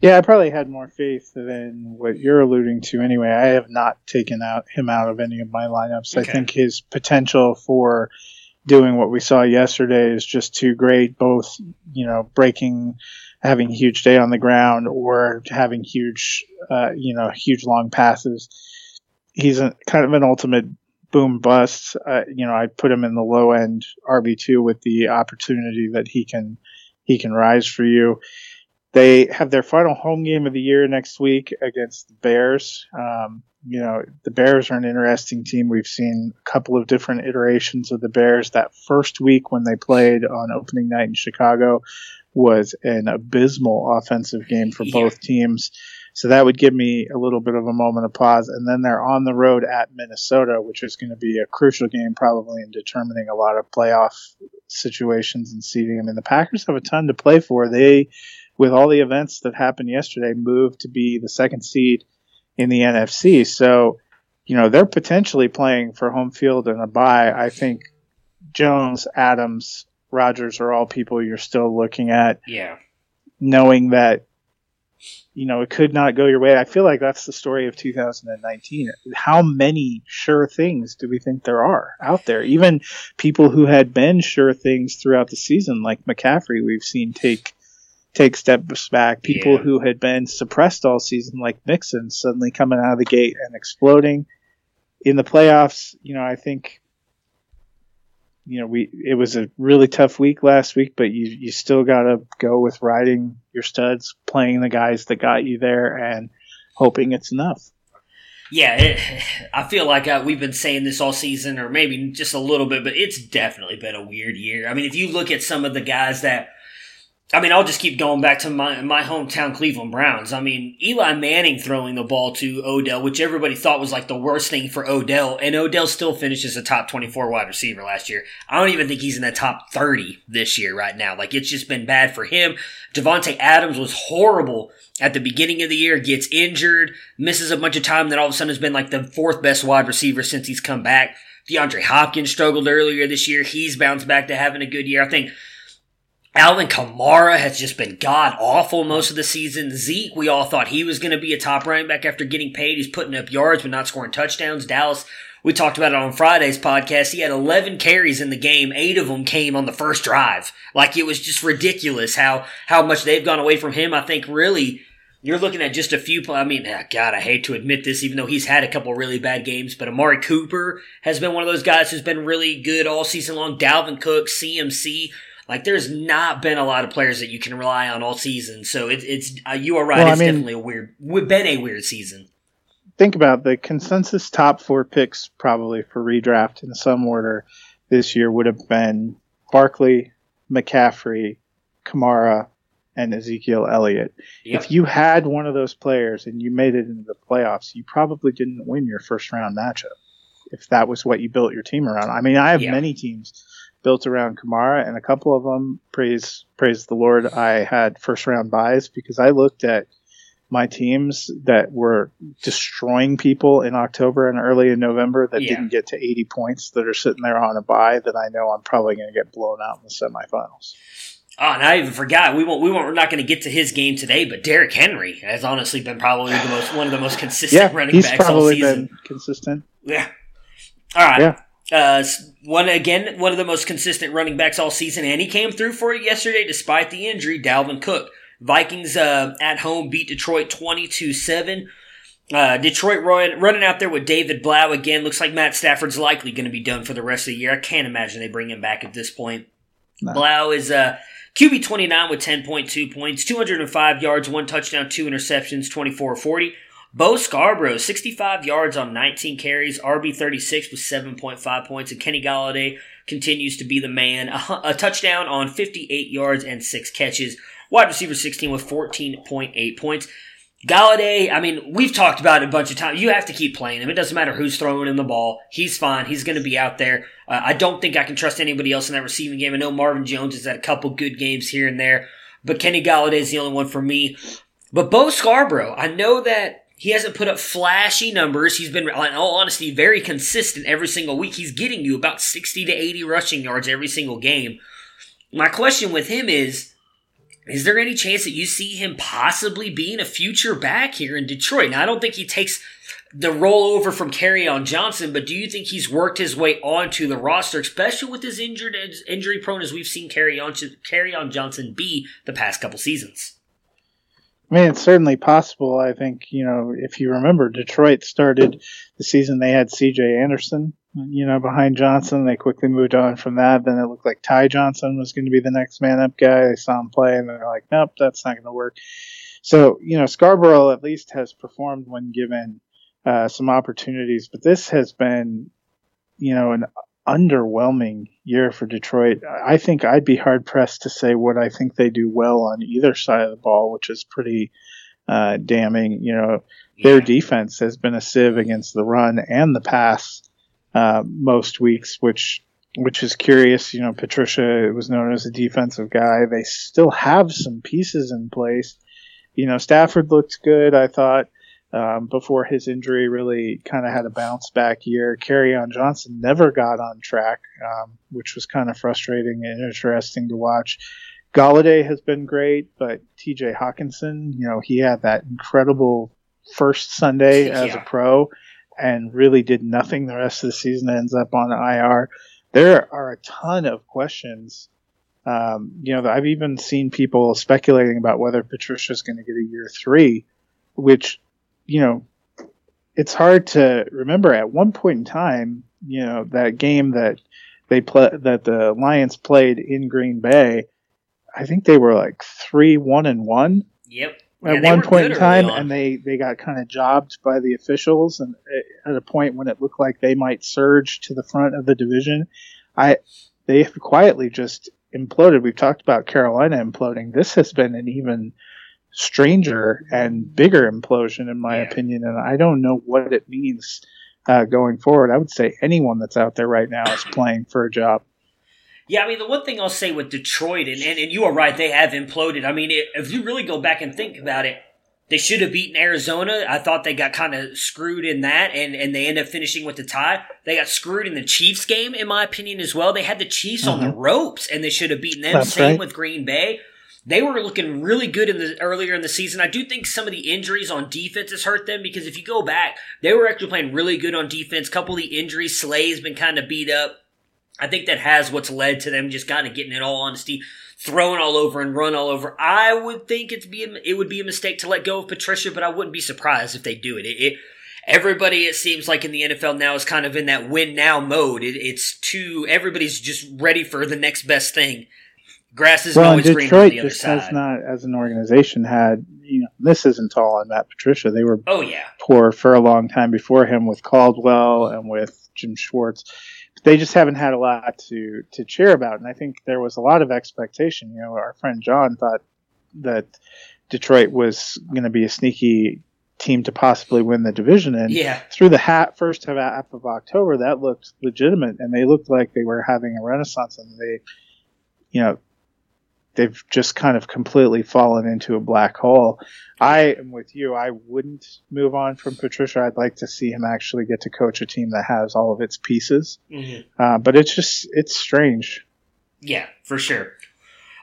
Yeah, I probably had more faith than what you're alluding to. Anyway, I have not taken out him out of any of my lineups. Okay. I think his potential for doing what we saw yesterday is just too great. Both, you know, breaking, having huge day on the ground, or having huge, uh, you know, huge long passes. He's a, kind of an ultimate boom bust. Uh, you know, I put him in the low end RB two with the opportunity that he can he can rise for you they have their final home game of the year next week against the Bears. Um, you know, the Bears are an interesting team. We've seen a couple of different iterations of the Bears. That first week when they played on opening night in Chicago was an abysmal offensive game for both teams. So that would give me a little bit of a moment of pause. And then they're on the road at Minnesota, which is going to be a crucial game probably in determining a lot of playoff situations and seeding. I mean, the Packers have a ton to play for. They with all the events that happened yesterday, moved to be the second seed in the NFC. So, you know, they're potentially playing for home field and a bye. I think Jones, Adams, Rodgers are all people you're still looking at. Yeah. Knowing that, you know, it could not go your way. I feel like that's the story of 2019. How many sure things do we think there are out there? Even people who had been sure things throughout the season, like McCaffrey, we've seen take take steps back. People yeah. who had been suppressed all season, like Mixon, suddenly coming out of the gate and exploding. In the playoffs, you know, I think, you know, we it was a really tough week last week, but you you still got to go with riding your studs, playing the guys that got you there, and hoping it's enough. Yeah, it, I feel like uh, we've been saying this all season, or maybe just a little bit, but it's definitely been a weird year. I mean, if you look at some of the guys that I mean, I'll just keep going back to my my hometown Cleveland Browns. I mean, Eli Manning throwing the ball to Odell, which everybody thought was like the worst thing for Odell, and Odell still finishes a top 24 wide receiver last year. I don't even think he's in the top 30 this year right now. Like, it's just been bad for him. Davante Adams was horrible at the beginning of the year, gets injured, misses a bunch of time, then all of a sudden has been like the fourth best wide receiver since he's come back. DeAndre Hopkins struggled earlier this year. He's bounced back to having a good year. I think Alvin Kamara has just been god awful most of the season. Zeke, we all thought he was going to be a top running back after getting paid. He's putting up yards but not scoring touchdowns. Dallas, we talked about it on Friday's podcast. He had 11 carries in the game. Eight of them came on the first drive. Like it was just ridiculous how, how much they've gone away from him. I think really you're looking at just a few. I mean, ah, God, I hate to admit this, even though he's had a couple really bad games. But Amari Cooper has been one of those guys who's been really good all season long. Dalvin Cook, CMC, like there's not been a lot of players that you can rely on all season. So it, it's uh, you are right. Well, it's I mean, definitely a weird, been a weird season. Think about the consensus top four picks probably for redraft in some order this year would have been Barkley, McCaffrey, Kamara, and Ezekiel Elliott. Yep. If you had one of those players and you made it into the playoffs, you probably didn't win your first round matchup if that was what you built your team around. I mean, I have many teams built around Kamara, and a couple of them praise praise the Lord. I had first round buys because I looked at my teams that were destroying people in October and early in November that Yeah. didn't get to 80 points that are sitting there on a buy that I know I'm probably going to get blown out in the semifinals. Oh, and I even forgot we won't we won't we're not going to get to his game today, but Derrick Henry has honestly been probably the most one of the most consistent Yeah, running he's backs all probably season. been consistent. Yeah. All right. Yeah. Uh, one again, one of the most consistent running backs all season, and he came through for it yesterday despite the injury. Dalvin Cook. Vikings uh, at home beat Detroit twenty two seven. Uh, Detroit run, running out there with David Blough again. Looks like Matt Stafford's likely going to be done for the rest of the year. I can't imagine they bring him back at this point. No. Blough is uh, QB 29 with 10.2 points, 205 yards, one touchdown, two interceptions, 24 40. Bo Scarborough, 65 yards on 19 carries, RB 36 with 7.5 points, and Kenny Golladay continues to be the man. A, a touchdown on 58 yards and six catches. Wide receiver 16 with 14.8 points. Golladay, I mean, we've talked about it a bunch of times. You have to keep playing him. It doesn't matter who's throwing him the ball. He's fine. He's going to be out there. Uh, I don't think I can trust anybody else in that receiving game. I know Marvin Jones has had a couple good games here and there, but Kenny Golladay is the only one for me. But Bo Scarborough, I know that he hasn't put up flashy numbers. He's been, in all honesty, very consistent every single week. He's getting you about 60 to 80 rushing yards every single game. My question with him is, is there any chance that you see him possibly being a future back here in Detroit? Now, I don't think he takes the rollover from Kerryon Johnson, but do you think he's worked his way onto the roster, especially with his injured injury prone as we've seen Kerryon Johnson be the past couple seasons? I mean, it's certainly possible. I think, you know, if you remember, Detroit started the season, they had CJ Anderson, you know, behind Johnson. They quickly moved on from that. Then it looked like Ty Johnson was going to be the next man up guy. They saw him play and they're like, nope, that's not going to work. So, you know, Scarborough at least has performed when given uh, some opportunities, but this has been, you know, an underwhelming year for Detroit. I think I'd be hard pressed to say what I think they do well on either side of the ball, which is pretty uh, damning. You know, their defense has been a sieve against the run and the pass uh, most weeks, which which is curious. You know, Patricia was known as a defensive guy. They still have some pieces in place. You know, Stafford looked good. I thought um, before his injury really kind of had a bounce back year. Kerryon Johnson never got on track, um, which was kind of frustrating and interesting to watch. Golladay has been great, but TJ Hockenson, you know, he had that incredible first Sunday as Yeah. a pro and really did nothing the rest of the season, ends up on IR. There are a ton of questions. Um, you know, I've even seen people speculating about whether Patricia's going to get a year three, which you know, it's hard to remember at one point in time, you know, that game that they play that the Lions played in Green Bay, I think they were like three one and one Yep. at Yeah, one point in time, on. and they they got kind of jobbed by the officials, and at a point when it looked like they might surge to the front of the division, I they have quietly just imploded. We've talked about Carolina imploding. This has been an even stranger and bigger implosion, in my Yeah. opinion, and I don't know what it means uh, going forward. I would say anyone that's out there right now is playing for a job. Yeah, I mean, the one thing I'll say with Detroit, and, and, and you are right, they have imploded. I mean, it, if you really go back and think about it, they should have beaten Arizona. I thought they got kind of screwed in that, and, and they end up finishing with the tie. They got screwed in the Chiefs game, in my opinion, as well. They had the Chiefs on the ropes, and they should have beaten them. That's Same right. with Green Bay. They were looking really good in the earlier in the season. I do think some of the injuries on defense has hurt them because if you go back, they were actually playing really good on defense. couple of the injuries, Slay's been kind of beat up. I think that has what's led to them just kind of getting, it all honesty, thrown all over and run all over. I would think it's be a, it would be a mistake to let go of Patricia, but I wouldn't be surprised if they do it. It, it everybody it seems like in the NFL now is kind of in that win now mode. It, it's too everybody's just ready for the next best thing. Grass is well, always green on Detroit the other just has not, as an organization, had you know this isn't all on Matt Patricia. They were oh yeah, poor for a long time before him with Caldwell and with Jim Schwartz. But they just haven't had a lot to to cheer about, and I think there was a lot of expectation. You know, our friend John thought that Detroit was going to be a sneaky team to possibly win the division, and yeah. through the hat, first half of October, that looked legitimate, and they looked like they were having a renaissance, and they, you know, they've just kind of completely fallen into a black hole. I am with you. I wouldn't move on from Patricia. I'd like to see him actually get to coach a team that has all of its pieces. Mm-hmm. Uh, but it's just it's strange. Yeah, for sure.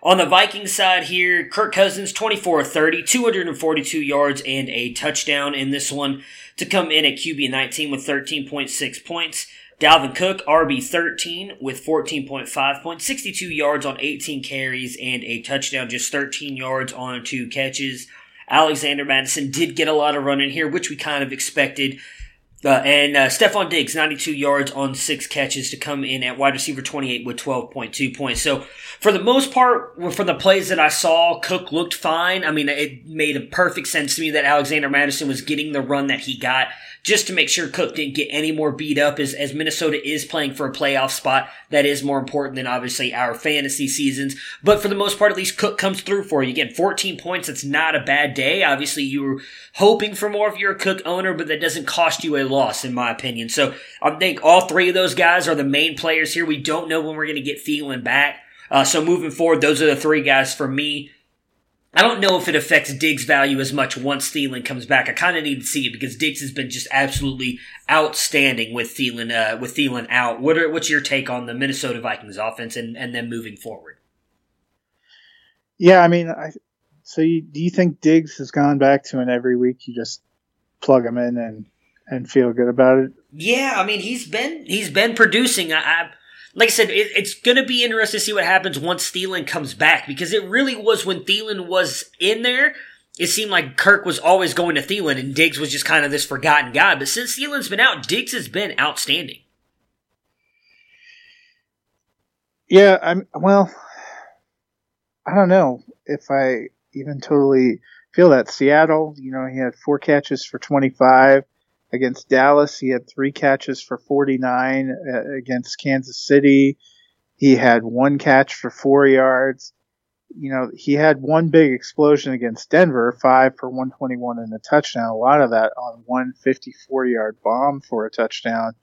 On the Vikings side here, Kirk Cousins, 24 30, 242 yards and a touchdown in this one to come in at QB 19 with 13.6 points. Dalvin Cook, RB 13 with 14.5 points, 62 yards on 18 carries and a touchdown, just 13 yards on two catches. Alexander Mattison did get a lot of running here, which we kind of expected. Uh, and uh, Stefon Diggs, 92 yards on six catches to come in at wide receiver 28 with 12.2 points. So, for the most part, from the plays that I saw, Cook looked fine. I mean, it made a perfect sense to me that Alexander Mattison was getting the run that he got just to make sure Cook didn't get any more beat up as, as Minnesota is playing for a playoff spot. That is more important than obviously our fantasy seasons. But for the most part, at least Cook comes through for you. Again, 14 points, it's not a bad day. Obviously, you were hoping for more if you're a Cook owner, but that doesn't cost you a loss, in my opinion. So I think all three of those guys are the main players here. We don't know when we're going to get Thielen back. Uh, so moving forward, those are the three guys for me. I don't know if it affects Diggs' value as much once Thielen comes back. I kind of need to see it because Diggs has been just absolutely outstanding with Thielen uh, with Thielen out. What are, what's your take on the Minnesota Vikings offense and, and then moving forward? Yeah, I mean, I, so you, do you think Diggs has gone back to an every week you just plug him in and and feel good about it? Yeah, I mean he's been he's been producing. I, I like I said, it, it's going to be interesting to see what happens once Thielen comes back because it really was when Thielen was in there. It seemed like Kirk was always going to Thielen and Diggs was just kind of this forgotten guy. But since Thielen's been out, Diggs has been outstanding. Yeah, I'm well. I don't know if I even totally feel that Seattle. You know, he had four catches for 25 against Dallas. He had three catches for 49 uh, against Kansas City. He had one catch for four yards. You know, he had one big explosion against Denver, five for 121 and a touchdown. A lot of that on one 54 yard bomb for a touchdown.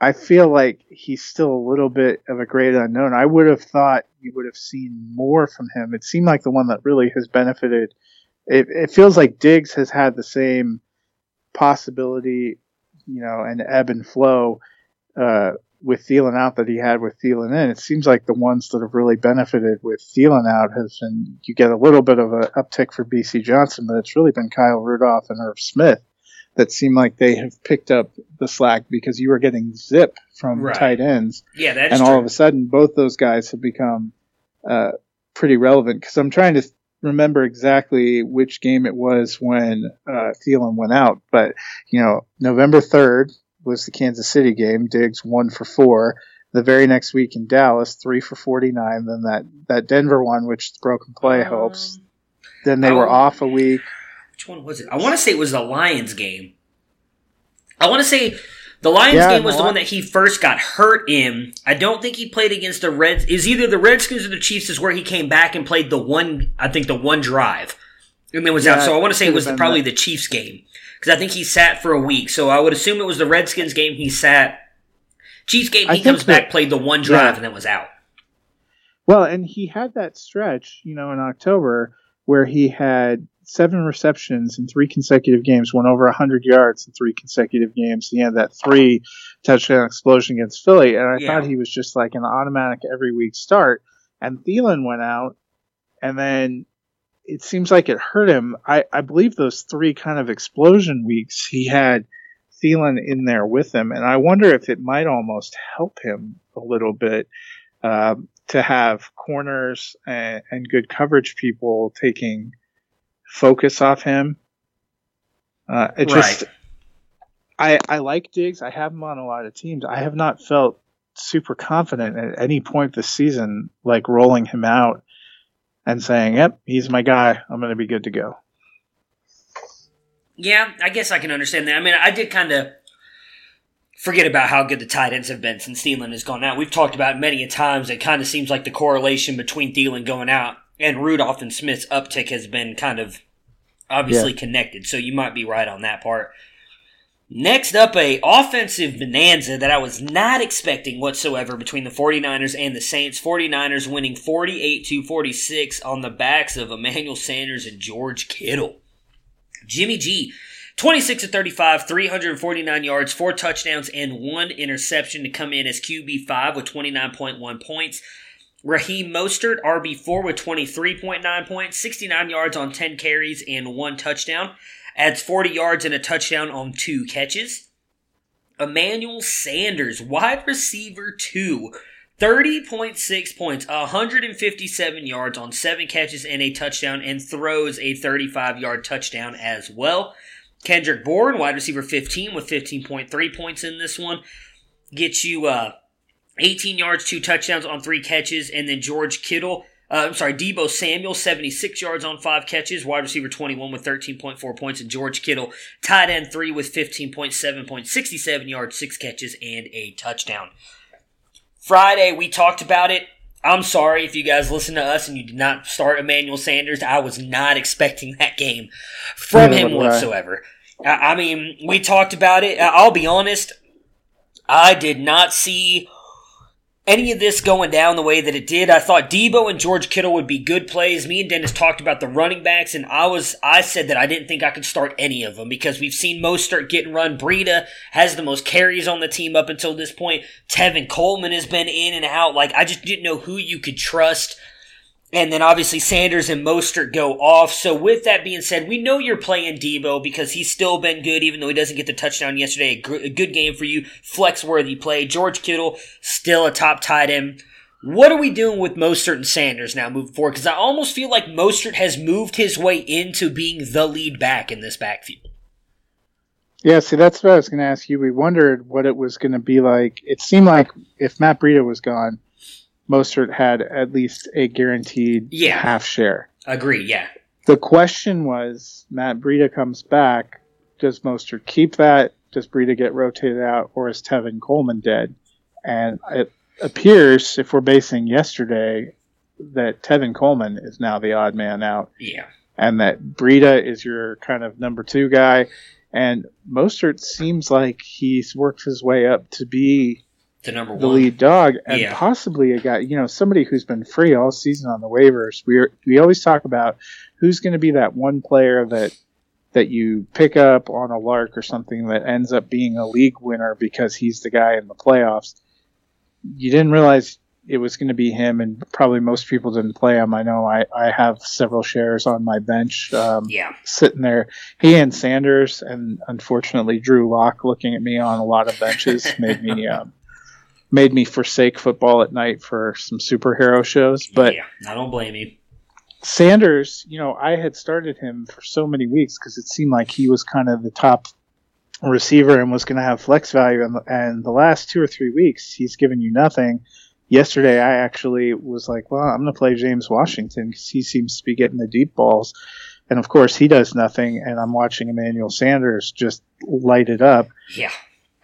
I feel like he's still a little bit of a great unknown. I would have thought you would have seen more from him. It seemed like the one that really has benefited. It, it feels like Diggs has had the same possibility, you know, an ebb and flow uh, with Thielen out that he had with Thielen in. It seems like the ones that have really benefited with Thielen out has been you get a little bit of an uptick for Bisi Johnson, but it's really been Kyle Rudolph and Irv Smith that seem like they have picked up the slack because you were getting zip from Right. tight ends. Yeah, that's and true. all of a sudden, both those guys have become uh, pretty relevant. Because I'm trying to remember exactly which game it was when uh, Thielen went out, but you know, November 3rd was the Kansas City game. Diggs one for four. The very next week in Dallas, three for 49. Then that that Denver one, which the broken play helps. Then they were oh. off a week. Which one was it? I want to say it was the Lions game. I want to say the Lions Yeah, game was the one that he first got hurt in. I don't think he played against the Reds. Is either the Redskins or the Chiefs is where he came back and played the one. I think the one drive, and then was out. So I want to say it was the, probably that. the Chiefs game because I think he sat for a week. So I would assume it was the Redskins game. He sat. Chiefs game. He comes back, that- played the one drive, yeah. and then was out. Well, and he had that stretch, you know, in October where he had seven receptions in three consecutive games, went over 100 yards in three consecutive games. He had that three touchdown explosion against Philly, and I Yeah. thought he was just like an automatic every week start. And Thielen went out, and then it seems like it hurt him. I, I believe those three kind of explosion weeks, he had Thielen in there with him, and I wonder if it might almost help him a little bit um, to have corners and, and good coverage people taking focus off him. Uh, it just, I I like Diggs. I have him on a lot of teams. I have not felt super confident at any point this season, like rolling him out and saying, "Yep, he's my guy. I'm going to be good to go." Yeah, I guess I can understand that. I mean, I did kind of forget about how good the tight ends have been since Thielen has gone out. We've talked about it many a times. It kind of seems like the correlation between Thielen going out and Rudolph and Smith's uptick has been kind of obviously connected. So you might be right on that part. Next up, a offensive bonanza that I was not expecting whatsoever between the 49ers and the Saints. 49ers winning 48 to 46 on the backs of Emmanuel Sanders and George Kittle. Jimmy G, 26 to 35, 349 yards, four touchdowns, and one interception to come in as QB5 with 29.1 points. Raheem Mostert, RB4 with 23.9 points, 69 yards on 10 carries, and one touchdown adds 40 yards and a touchdown on two catches. Emmanuel Sanders, wide receiver 2, 30.6 points, 157 yards on 7 catches and a touchdown, and throws a 35 yard touchdown as well. Kendrick Bourne, wide receiver 15, with 15.3 points in this one. Gets you uh, 18 yards, 2 touchdowns on 3 catches, and then George Kittle, uh, I'm sorry, Deebo Samuel, 76 yards on five catches. Wide receiver 21 with 13.4 points. And George Kittle, tight end 3 with 15.7 points, 67 yards, 6 catches, and a touchdown. Friday, we talked about it. I'm sorry if you guys listen to us and you did not start Emmanuel Sanders. I was not expecting that game from him whatsoever. I mean, we talked about it. I'll be honest. I did not see any of this going down the way that it did. I thought Deebo and George Kittle would be good plays. Me and Dennis talked about the running backs, and I was I said that I didn't think I could start any of them because we've seen Mostert getting run. Breida has the most carries on the team up until this point. Tevin Coleman has been in and out. Like I just didn't know who you could trust. And then obviously Sanders and Mostert go off. So with that being said, we know you're playing Deebo because he's still been good, even though he doesn't get the touchdown yesterday. A good game for you, flex worthy play. George Kittle still a top tight end. What are we doing with Mostert and Sanders now moving forward? Because I almost feel like Mostert has moved his way into being the lead back in this backfield. Yeah, see, that's what I was going to ask you. We wondered what it was going to be like. It seemed like if Matt Breida was gone, Mostert had at least a guaranteed yeah. half share. Agree, yeah. The question was Matt Breida comes back. Does Mostert keep that? Does Breida get rotated out? Or is Tevin Coleman dead? And it appears, if we're basing yesterday, that Tevin Coleman is now the odd man out. Yeah. And that Breida is your kind of number two guy. And Mostert seems like he's worked his way up to be the number one, the lead dog, and Yeah. possibly a guy, you know, somebody who's been free all season on the waivers. We we always talk about who's going to be that one player that that you pick up on a lark or something that ends up being a league winner because he's the guy in the playoffs. You didn't realize it was going to be him, and probably most people didn't play him. I know I, I have several shares on my bench um, Yeah. sitting there. He and Sanders, and unfortunately Drew Lock looking at me on a lot of benches made me um, made me forsake football at night for some superhero shows. But yeah, I don't blame you. Sanders, you know, I had started him for so many weeks because it seemed like he was kind of the top receiver and was going to have flex value. And, and the last two or three weeks, he's given you nothing. Yesterday, I actually was like, well, I'm going to play James Washington because he seems to be getting the deep balls. And of course, he does nothing. And I'm watching Emmanuel Sanders just light it up. Yeah.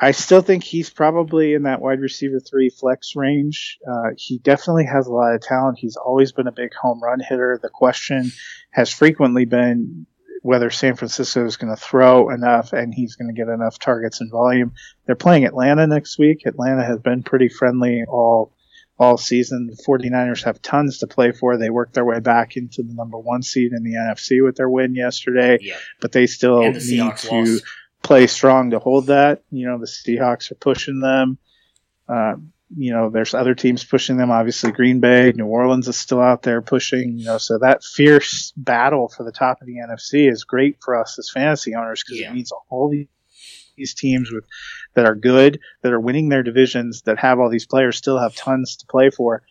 I still think he's probably in that wide receiver three flex range. Uh, he definitely has a lot of talent. He's always been a big home run hitter. The question has frequently been whether San Francisco is going to throw enough and he's going to get enough targets and volume. They're playing Atlanta next week. Atlanta has been pretty friendly all all season. The 49ers have tons to play for. They worked their way back into the number one seed in the NFC with their win yesterday, Yeah. but they still the need Seahawks to lost. Play strong to hold that. You know, the Seahawks are pushing them. Uh, you know, there's other teams pushing them. Obviously, Green Bay, New Orleans is still out there pushing. You know, so that fierce battle for the top of the NFC is great for us as fantasy owners because Yeah. it means all these these teams with that are good, that are winning their divisions, that have all these players, still have tons to play for.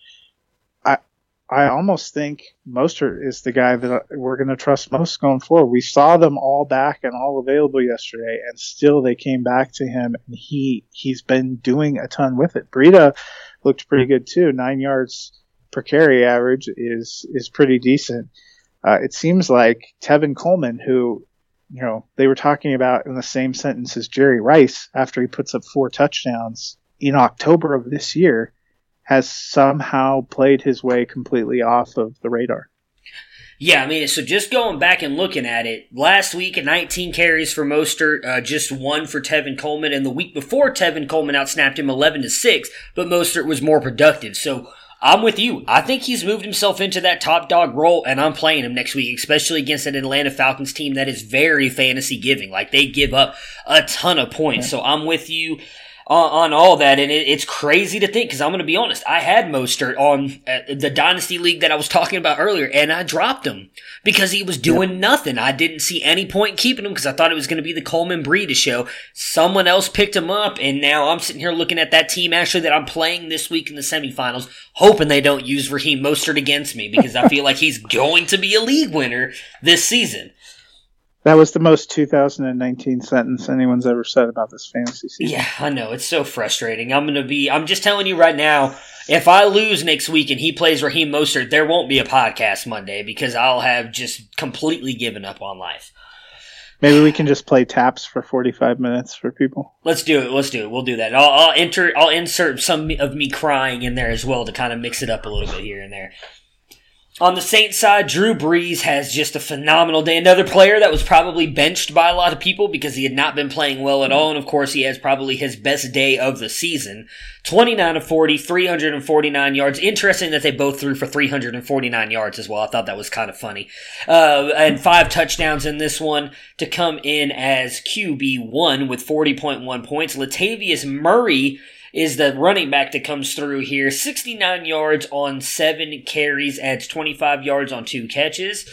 I almost think Mostert is the guy that we're going to trust most going forward. We saw them all back and all available yesterday, and still they came back to him, and he he's been doing a ton with it. Breida looked pretty good too. Nine yards per carry average is is pretty decent. Uh, it seems like Tevin Coleman, who you know they were talking about in the same sentence as Jerry Rice after he puts up four touchdowns in October of this year, has somehow played his way completely off of the radar. Yeah, I mean, so just going back and looking at it, last week 19 carries for Mostert, uh, just one for Tevin Coleman, and the week before Tevin Coleman outsnapped him 11 to six, but Mostert was more productive. So I'm with you. I think he's moved himself into that top dog role, and I'm playing him next week, especially against an Atlanta Falcons team that is very fantasy giving. Like they give up a ton of points. So I'm with you on, on all that, and it, it's crazy to think because I'm going to be honest. I had Mostert on uh, the dynasty league that I was talking about earlier, and I dropped him because he was doing yep. nothing. I didn't see any point in keeping him because I thought it was going to be the Coleman Breida show. Someone else picked him up, and now I'm sitting here looking at that team actually that I'm playing this week in the semifinals, hoping they don't use Raheem Mostert against me because I feel like he's going to be a league winner this season. That was the most 2019 sentence anyone's ever said about this fantasy season. Yeah, I know. It's so frustrating. I'm going to be, I'm just telling you right now, if I lose next week and he plays Raheem Mostert, there won't be a podcast Monday because I'll have just completely given up on life. Maybe we can just play taps for 45 minutes for people. Let's do it. Let's do it. We'll do that. I'll, I'll enter, I'll insert some of me crying in there as well to kind of mix it up a little bit here and there. On the Saints side, Drew Brees has just a phenomenal day. Another player that was probably benched by a lot of people because he had not been playing well at all. And of course, he has probably his best day of the season. 29 of 40, 349 yards. Interesting that they both threw for 349 yards as well. I thought that was kind of funny. Uh, and five touchdowns in this one to come in as QB1 with 40.1 points. Latavius Murray is the running back that comes through here. 69 yards on seven carries, adds 25 yards on two catches.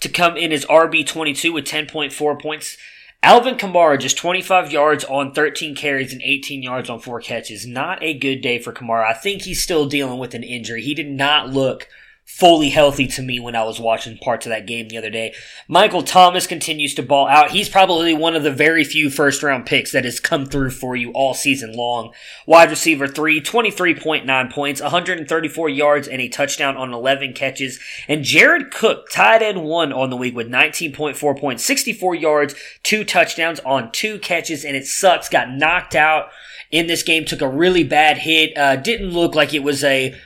To come in as RB22 with 10.4 points. Alvin Kamara just 25 yards on 13 carries and 18 yards on four catches. Not a good day for Kamara. I think he's still dealing with an injury. He did not look fully healthy to me when I was watching parts of that game the other day. Michael Thomas continues to ball out. He's probably one of the very few first round picks that has come through for you all season long. Wide receiver 3, 23.9 points, 134 yards and a touchdown on 11 catches. And Jared Cook, tight end 1 on the week with 19.4 points, 64 yards, 2 touchdowns on 2 catches and it sucks. Got knocked out in this game, took a really bad hit. Uh, didn't look like it was a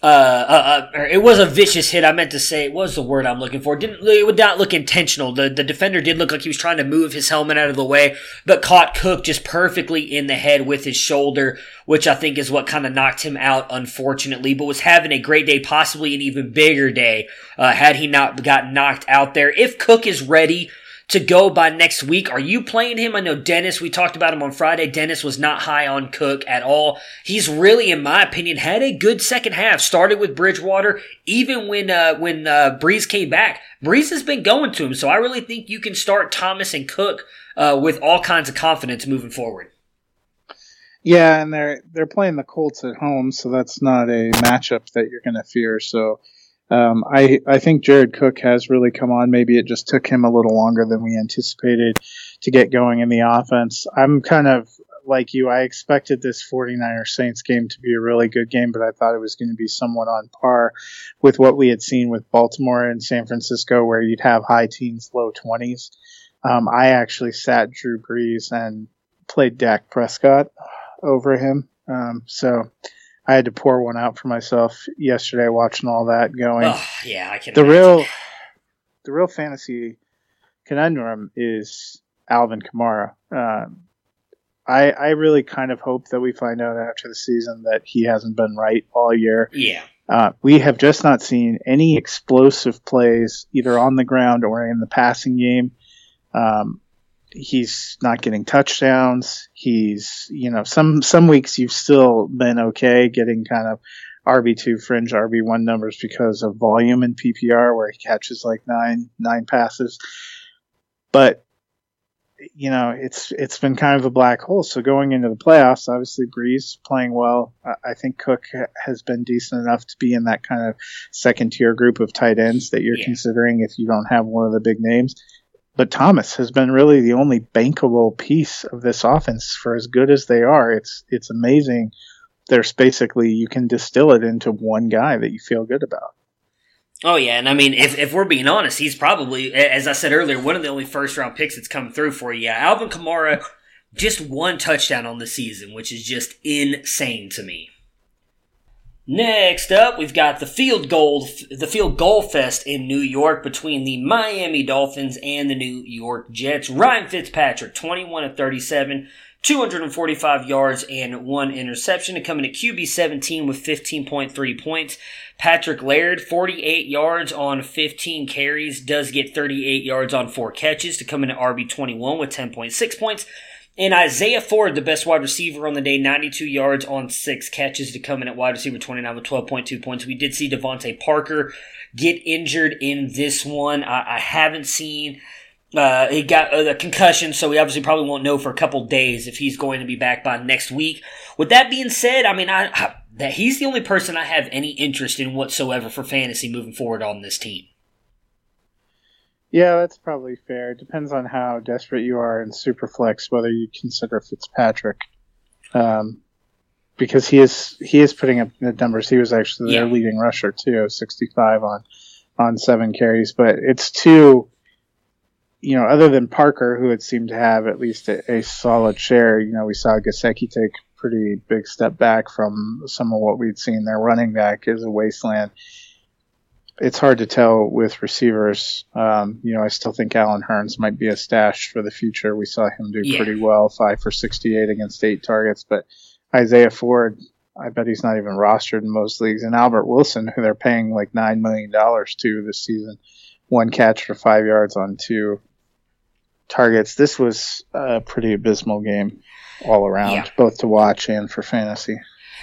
uh, uh, uh, it was a vicious hit. I meant to say it was the word I'm looking for. Didn't it would not look intentional. The the defender did look like he was trying to move his helmet out of the way, but caught Cook just perfectly in the head with his shoulder, which I think is what kind of knocked him out, unfortunately. But was having a great day, possibly an even bigger day, uh, had he not got knocked out there. If Cook is ready to go by next week. Are you playing him? I know Dennis, we talked about him on Friday. Dennis was not high on Cook at all. He's really, in my opinion, had a good second half. Started with Bridgewater, even when, uh, when, uh, Brees came back. Brees has been going to him, so I really think you can start Thomas and Cook, uh, with all kinds of confidence moving forward. Yeah, and they're they're playing the Colts at home, so that's not a matchup that you're going to fear. So um, I I think Jared Cook has really come on. Maybe it just took him a little longer than we anticipated to get going in the offense. I'm kind of like you. I expected this 49er Saints game to be a really good game, but I thought it was going to be somewhat on par with what we had seen with Baltimore and San Francisco, where you'd have high teens, low 20s. Um, I actually sat Drew Brees and played Dak Prescott over him. Um, so I had to pour one out for myself yesterday watching all that going. Oh, yeah, I can. The imagine. real, the real fantasy conundrum is Alvin Kamara. Um, I I really kind of hope that we find out after the season that he hasn't been right all year. Yeah. Uh, we have just not seen any explosive plays either on the ground or in the passing game. Um, he's not getting touchdowns. He's, you know, some, some weeks you've still been okay getting kind of RB2 fringe RB1 numbers because of volume in PPR where he catches like nine, nine passes. But, you know, it's, it's been kind of a black hole. So going into the playoffs, obviously Brees playing well. I think Cook has been decent enough to be in that kind of second tier group of tight ends that you're yeah. considering if you don't have one of the big names but Thomas has been really the only bankable piece of this offense for as good as they are. It's it's amazing. There's basically you can distill it into one guy that you feel good about. Oh yeah, and I mean, if, if we're being honest, he's probably, as I said earlier, one of the only first round picks that's come through for you. Yeah, Alvin Kamara, just one touchdown on the season, which is just insane to me. Next up, we've got the field goal, the field goal fest in New York between the Miami Dolphins and the New York Jets. Ryan Fitzpatrick, 21 of 37, 245 yards and one interception to come in at QB 17 with 15.3 points. Patrick Laird, 48 yards on 15 carries, does get 38 yards on four catches to come in at RB 21 with 10.6 points. And Isaiah Ford, the best wide receiver on the day, 92 yards on six catches to come in at wide receiver 29 with 12.2 points. We did see DeVante Parker get injured in this one. I, I haven't seen. Uh, he got a concussion, so we obviously probably won't know for a couple days if he's going to be back by next week. With that being said, I mean, I, I that he's the only person I have any interest in whatsoever for fantasy moving forward on this team. Yeah, that's probably fair. It depends on how desperate you are in Superflex, whether you consider Fitzpatrick, um, because he is he is putting up the numbers. He was actually their Yeah. leading rusher too, 65 on on seven carries. But it's too, you know, other than Parker, who had seemed to have at least a, a solid share. You know, we saw Gesicki take a pretty big step back from some of what we'd seen. Their running back is a wasteland it's hard to tell with receivers. Um, you know, I still think Allen Hurns might be a stash for the future. We saw him do Yeah. pretty well, five for 68 against eight targets. But Isaiah Ford, I bet he's not even rostered in most leagues. And Albert Wilson, who they're paying like $9 million to this season, one catch for five yards on two targets. This was a pretty abysmal game all around, Yeah. both to watch and for fantasy.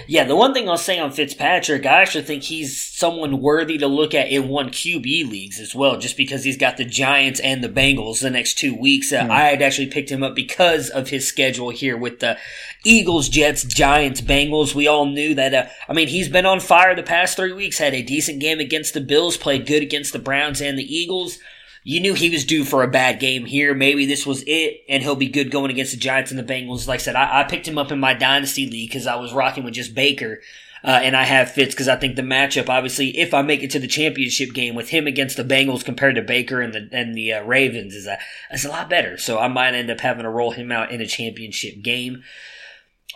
Yeah, the one thing I'll say on Fitzpatrick, I actually think he's someone worthy to look at in one QB leagues as well, just because he's got the Giants and the Bengals the next two weeks. Uh, I had actually picked him up because of his schedule here with the Eagles, Jets, Giants, Bengals. We all knew that. Uh, I mean, he's been on fire the past three weeks. Had a decent game against the Bills, played good against the Browns and the Eagles. You knew he was due for a bad game here. Maybe this was it, and he'll be good going against the Giants and the Bengals. Like I said, I, I picked him up in my dynasty league because I was rocking with just Baker. Uh, and I have Fitz because I think the matchup, obviously, if I make it to the championship game with him against the Bengals compared to Baker and the and the uh, Ravens, is a is a lot better. So I might end up having to roll him out in a championship game.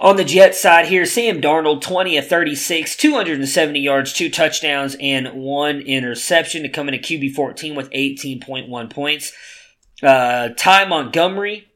On the Jets side here, Sam Darnold, 20 of 36, 270 yards, two touchdowns, and one interception to come in at QB 14 with 18.1 points. Uh, Ty Montgomery,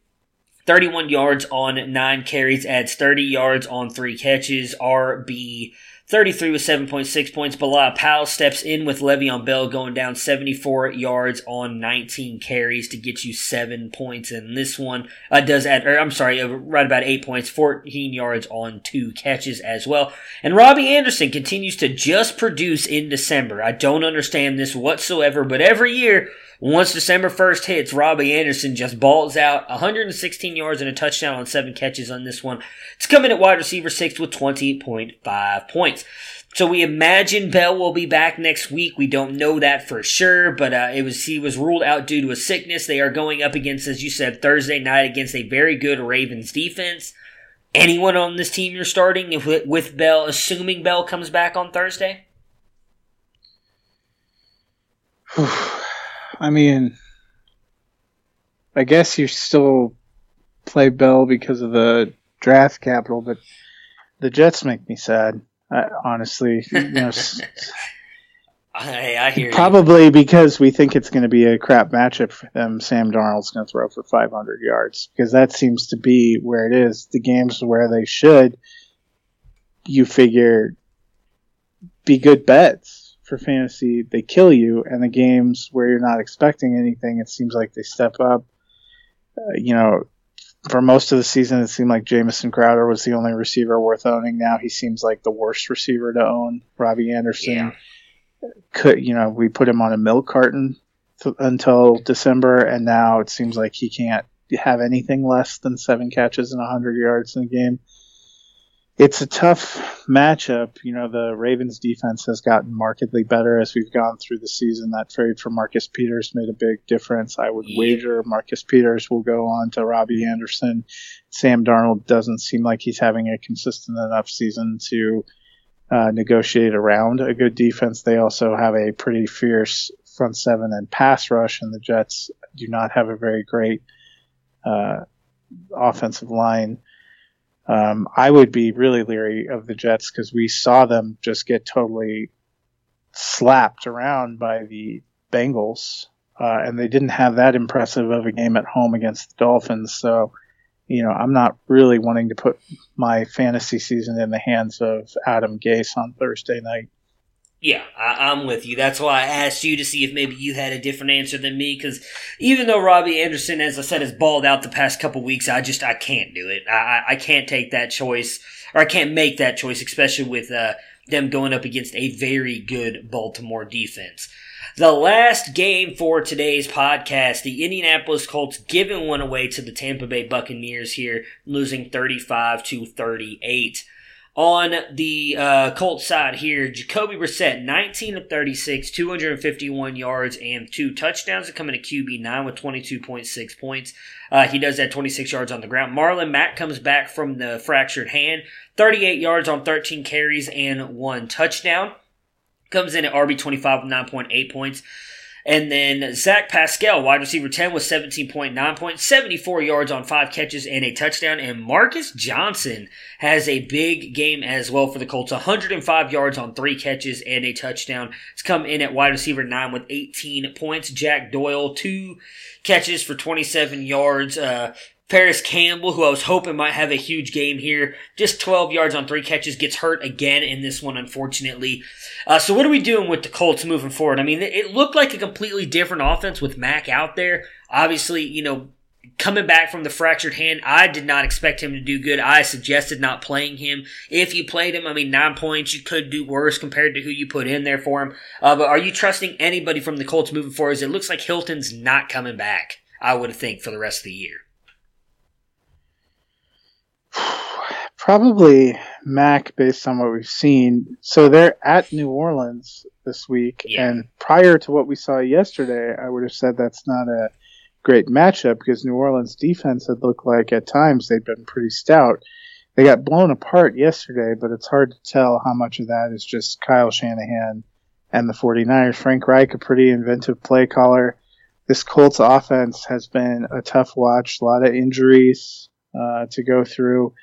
31 yards on nine carries, adds 30 yards on three catches. RB 33 with 7.6 points. Bilal Powell steps in with Le'Veon Bell going down 74 yards on 19 carries to get you seven points. And this one uh, does add, or I'm sorry, uh, right about eight points, 14 yards on two catches as well. And Robbie Anderson continues to just produce in December. I don't understand this whatsoever, but every year, once December 1st hits, Robbie Anderson just balls out 116 yards and a touchdown on seven catches on this one. It's coming at wide receiver six with 20.5 points. So we imagine Bell will be back next week. We don't know that for sure, but uh, it was he was ruled out due to a sickness. They are going up against, as you said, Thursday night against a very good Ravens defense. Anyone on this team you're starting with, with Bell, assuming Bell comes back on Thursday? I mean, I guess you still play Bell because of the draft capital, but the Jets make me sad. I, honestly, you know, I, I hear you. probably because we think it's going to be a crap matchup for them. Sam Darnold's going to throw for 500 yards because that seems to be where it is. The games where they should, you figure, be good bets for fantasy. They kill you, and the games where you're not expecting anything, it seems like they step up. Uh, you know, for most of the season, it seemed like Jamison Crowder was the only receiver worth owning. Now he seems like the worst receiver to own. Robbie Anderson Yeah. could, you know, we put him on a milk carton th- until December, and now it seems like he can't have anything less than seven catches and 100 yards in a game. It's a tough matchup. You know, the Ravens defense has gotten markedly better as we've gone through the season. That trade for Marcus Peters made a big difference. I would wager Marcus Peters will go on to Robbie Anderson. Sam Darnold doesn't seem like he's having a consistent enough season to uh, negotiate around a good defense. They also have a pretty fierce front seven and pass rush, and the Jets do not have a very great uh, offensive line. Um, I would be really leery of the Jets because we saw them just get totally slapped around by the Bengals, uh, and they didn't have that impressive of a game at home against the Dolphins. So, you know, I'm not really wanting to put my fantasy season in the hands of Adam Gase on Thursday night. Yeah, I, am with you. That's why I asked you to see if maybe you had a different answer than me. Because even though Robbie Anderson, as I said, has balled out the past couple weeks, I just I can't do it. I I can't take that choice, or I can't make that choice, especially with uh, them going up against a very good Baltimore defense. The last game for today's podcast, the Indianapolis Colts giving one away to the Tampa Bay Buccaneers here, losing 35 to 38. On the uh, Colts side here, Jacoby Brissett, 19 of 36, 251 yards and two touchdowns to come in at QB 9 with 22.6 points. Uh, he does that 26 yards on the ground. Marlon Mack comes back from the fractured hand, 38 yards on 13 carries and one touchdown. Comes in at RB25 with 9.8 points. And then Zach Pascal, wide receiver 10 with 17.9 points, 74 yards on five catches and a touchdown. And Marcus Johnson has a big game as well for the Colts, 105 yards on three catches and a touchdown. It's come in at wide receiver 9 with 18 points. Jack Doyle, two catches for 27 yards. Uh, Parris Campbell, who I was hoping might have a huge game here, just 12 yards on three catches, gets hurt again in this one, unfortunately. Uh, so, what are we doing with the Colts moving forward? I mean, it looked like a completely different offense with Mack out there. Obviously, you know, coming back from the fractured hand, I did not expect him to do good. I suggested not playing him. If you played him, I mean, nine points, you could do worse compared to who you put in there for him. Uh, but are you trusting anybody from the Colts moving forward? It looks like Hilton's not coming back, I would think, for the rest of the year. Probably Mack, based on what we've seen. So they're at New Orleans this week, yeah. and prior to what we saw yesterday, I would have said that's not a great matchup because New Orleans defense had looked like at times they'd been pretty stout. They got blown apart yesterday, but it's hard to tell how much of that is just Kyle Shanahan and the 49ers. Frank Reich, a pretty inventive play caller. This Colts offense has been a tough watch, a lot of injuries uh, to go through.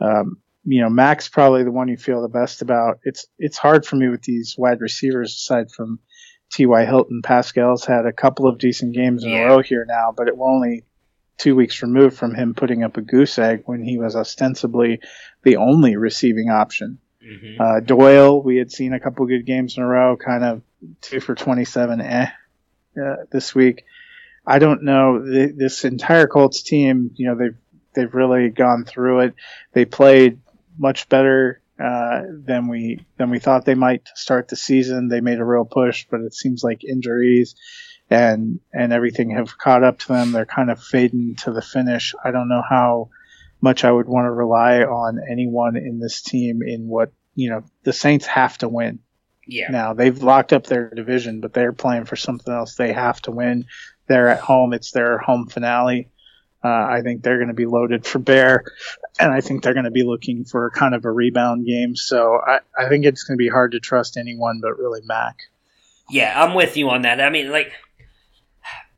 Um, you know, Mack's probably the one you feel the best about. It's it's hard for me with these wide receivers aside from T.Y. Hilton. Pascal's had a couple of decent games in yeah. a row here now, but it we're only two weeks removed from him putting up a goose egg when he was ostensibly the only receiving option. Mm-hmm. Uh, Doyle, we had seen a couple good games in a row, kind of two for 27 eh, uh, this week. I don't know. this entire Colts team, you know, they've they've really gone through it. They played much better uh, than we than we thought they might start the season. They made a real push, but it seems like injuries and and everything have caught up to them. They're kind of fading to the finish. I don't know how much I would want to rely on anyone in this team in what you know the Saints have to win. Yeah. Now they've locked up their division, but they're playing for something else. They have to win. They're at home. It's their home finale. Uh, I think they're going to be loaded for bear, and I think they're going to be looking for kind of a rebound game. So I, I think it's going to be hard to trust anyone but really Mack. Yeah, I'm with you on that. I mean, like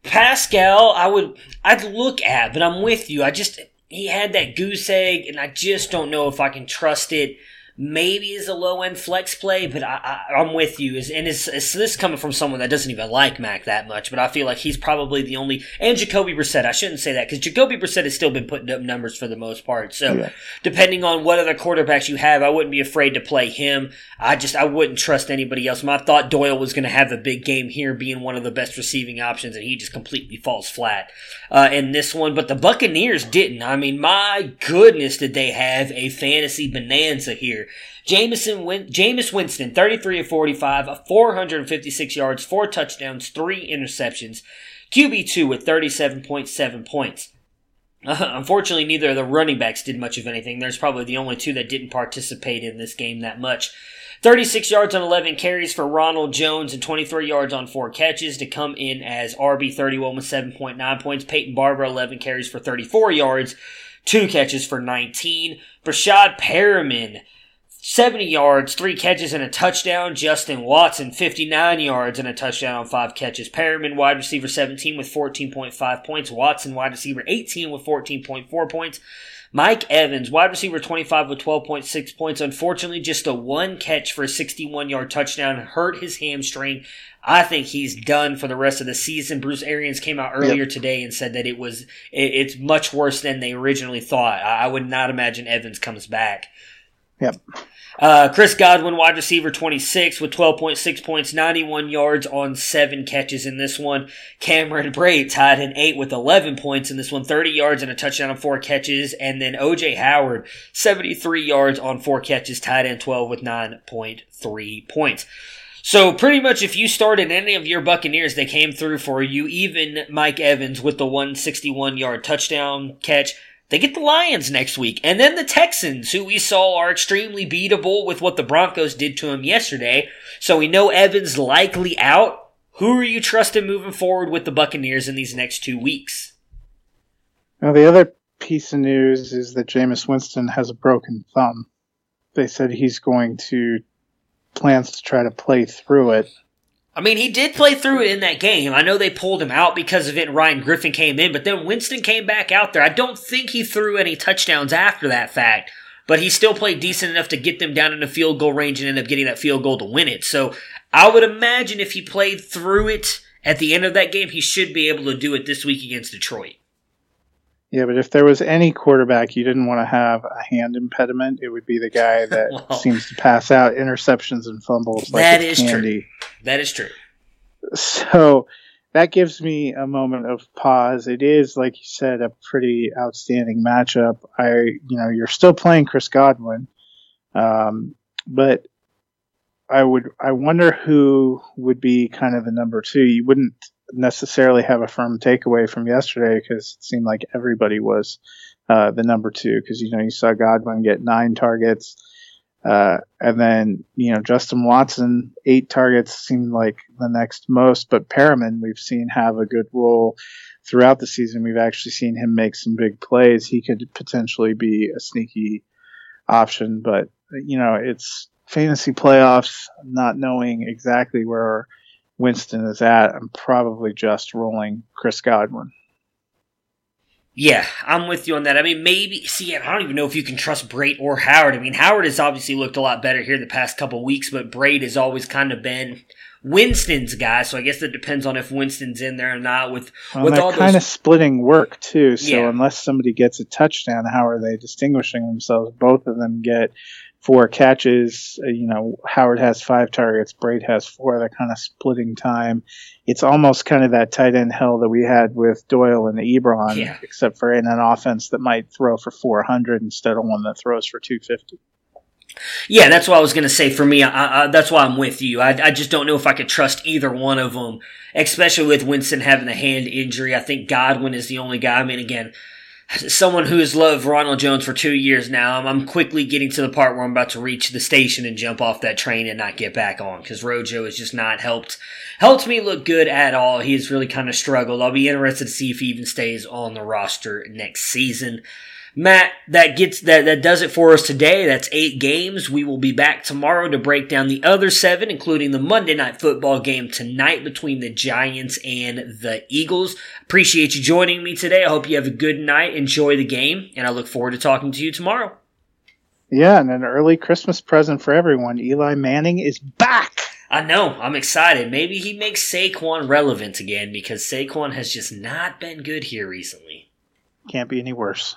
Pascal, I would I'd look at, but I'm with you. I just he had that goose egg, and I just don't know if I can trust it maybe is a low end flex play, but I, am with you. Is and is, is this coming from someone that doesn't even like Mack that much? But I feel like he's probably the only and Jacoby Brissett. I shouldn't say that because Jacoby Brissett has still been putting up numbers for the most part. So yeah. depending on what other quarterbacks you have, I wouldn't be afraid to play him. I just I wouldn't trust anybody else. I thought Doyle was going to have a big game here, being one of the best receiving options, and he just completely falls flat uh, in this one. But the Buccaneers didn't. I mean, my goodness, did they have a fantasy bonanza here? Jameson Win- Jameis Winston, 33 of 45, 456 yards, four touchdowns, three interceptions. QB2 with 37.7 points. Uh, unfortunately, neither of the running backs did much of anything. There's probably the only two that didn't participate in this game that much. 36 yards on 11 carries for Ronald Jones and 23 yards on four catches to come in as RB31 with 7.9 points. Peyton Barber, 11 carries for 34 yards, two catches for 19. Breshad Perriman, 70 yards, three catches, and a touchdown. Justin Watson, 59 yards and a touchdown on five catches. Perriman, wide receiver 17 with 14.5 points. Watson, wide receiver 18 with 14.4 points. Mike Evans, wide receiver 25 with 12.6 points. Unfortunately, just a one catch for a 61 yard touchdown hurt his hamstring. I think he's done for the rest of the season. Bruce Arians came out earlier yep. today and said that it was it, it's much worse than they originally thought. I, I would not imagine Evans comes back. Yep. Uh, Chris Godwin, wide receiver 26 with 12.6 points, 91 yards on seven catches in this one. Cameron Brate tight end eight with 11 points in this one, 30 yards and a touchdown on four catches. And then OJ Howard, 73 yards on four catches, tight end 12 with 9.3 points. So pretty much if you started any of your Buccaneers, they came through for you, even Mike Evans with the 161 yard touchdown catch. They get the Lions next week, and then the Texans, who we saw are extremely beatable with what the Broncos did to him yesterday. So we know Evans likely out. Who are you trusting moving forward with the Buccaneers in these next two weeks? Now, the other piece of news is that Jameis Winston has a broken thumb. They said he's going to plans to try to play through it. I mean, he did play through it in that game. I know they pulled him out because of it. And Ryan Griffin came in, but then Winston came back out there. I don't think he threw any touchdowns after that fact, but he still played decent enough to get them down in the field goal range and end up getting that field goal to win it. So I would imagine if he played through it at the end of that game, he should be able to do it this week against Detroit. Yeah, but if there was any quarterback you didn't want to have a hand impediment, it would be the guy that well, seems to pass out interceptions and fumbles like that is candy. True. That is true. So that gives me a moment of pause. It is, like you said, a pretty outstanding matchup. I, you know, you're still playing Chris Godwin, um, but I would, I wonder who would be kind of the number two. You wouldn't necessarily have a firm takeaway from yesterday because it seemed like everybody was uh, the number two because you know you saw Godwin get nine targets, uh, and then you know Justin Watson eight targets seemed like the next most, but Perriman we've seen have a good role throughout the season. We've actually seen him make some big plays. He could potentially be a sneaky option, but you know it's fantasy playoffs, not knowing exactly where Winston is at, I'm probably just rolling Chris Godwin. Yeah, I'm with you on that. I mean, maybe see, I don't even know if you can trust Brate or Howard. I mean, Howard has obviously looked a lot better here the past couple weeks, but Brate has always kind of been Winston's guy. So I guess that depends on if Winston's in there or not. With well, with all kind those... of splitting work too. So yeah. unless somebody gets a touchdown, how are they distinguishing themselves? Both of them get four catches. Uh, you know, Howard has five targets, Brate has four. They're kind of splitting time. It's almost kind of that tight end hell that we had with Doyle and Ebron, yeah. except for in an offense that might throw for 400 instead of one that throws for 250. Yeah, that's what I was going to say. For me, I, I, that's why I'm with you. I, I, just don't know if I could trust either one of them, especially with Winston having a hand injury. I think Godwin is the only guy. I mean, again, someone who has loved Ronald Jones for two years now, I'm quickly getting to the part where I'm about to reach the station and jump off that train and not get back on because Rojo has just not helped helped me look good at all. He's really kind of struggled. I'll be interested to see if he even stays on the roster next season. Matt, that gets that that does it for us today. That's eight games. We will be back tomorrow to break down the other seven, including the Monday night football game tonight between the Giants and the Eagles. Appreciate you joining me today. I hope you have a good night. Enjoy the game, and I look forward to talking to you tomorrow. Yeah, and an early Christmas present for everyone. Eli Manning is back. I know. I'm excited. Maybe he makes Saquon relevant again because Saquon has just not been good here recently. Can't be any worse.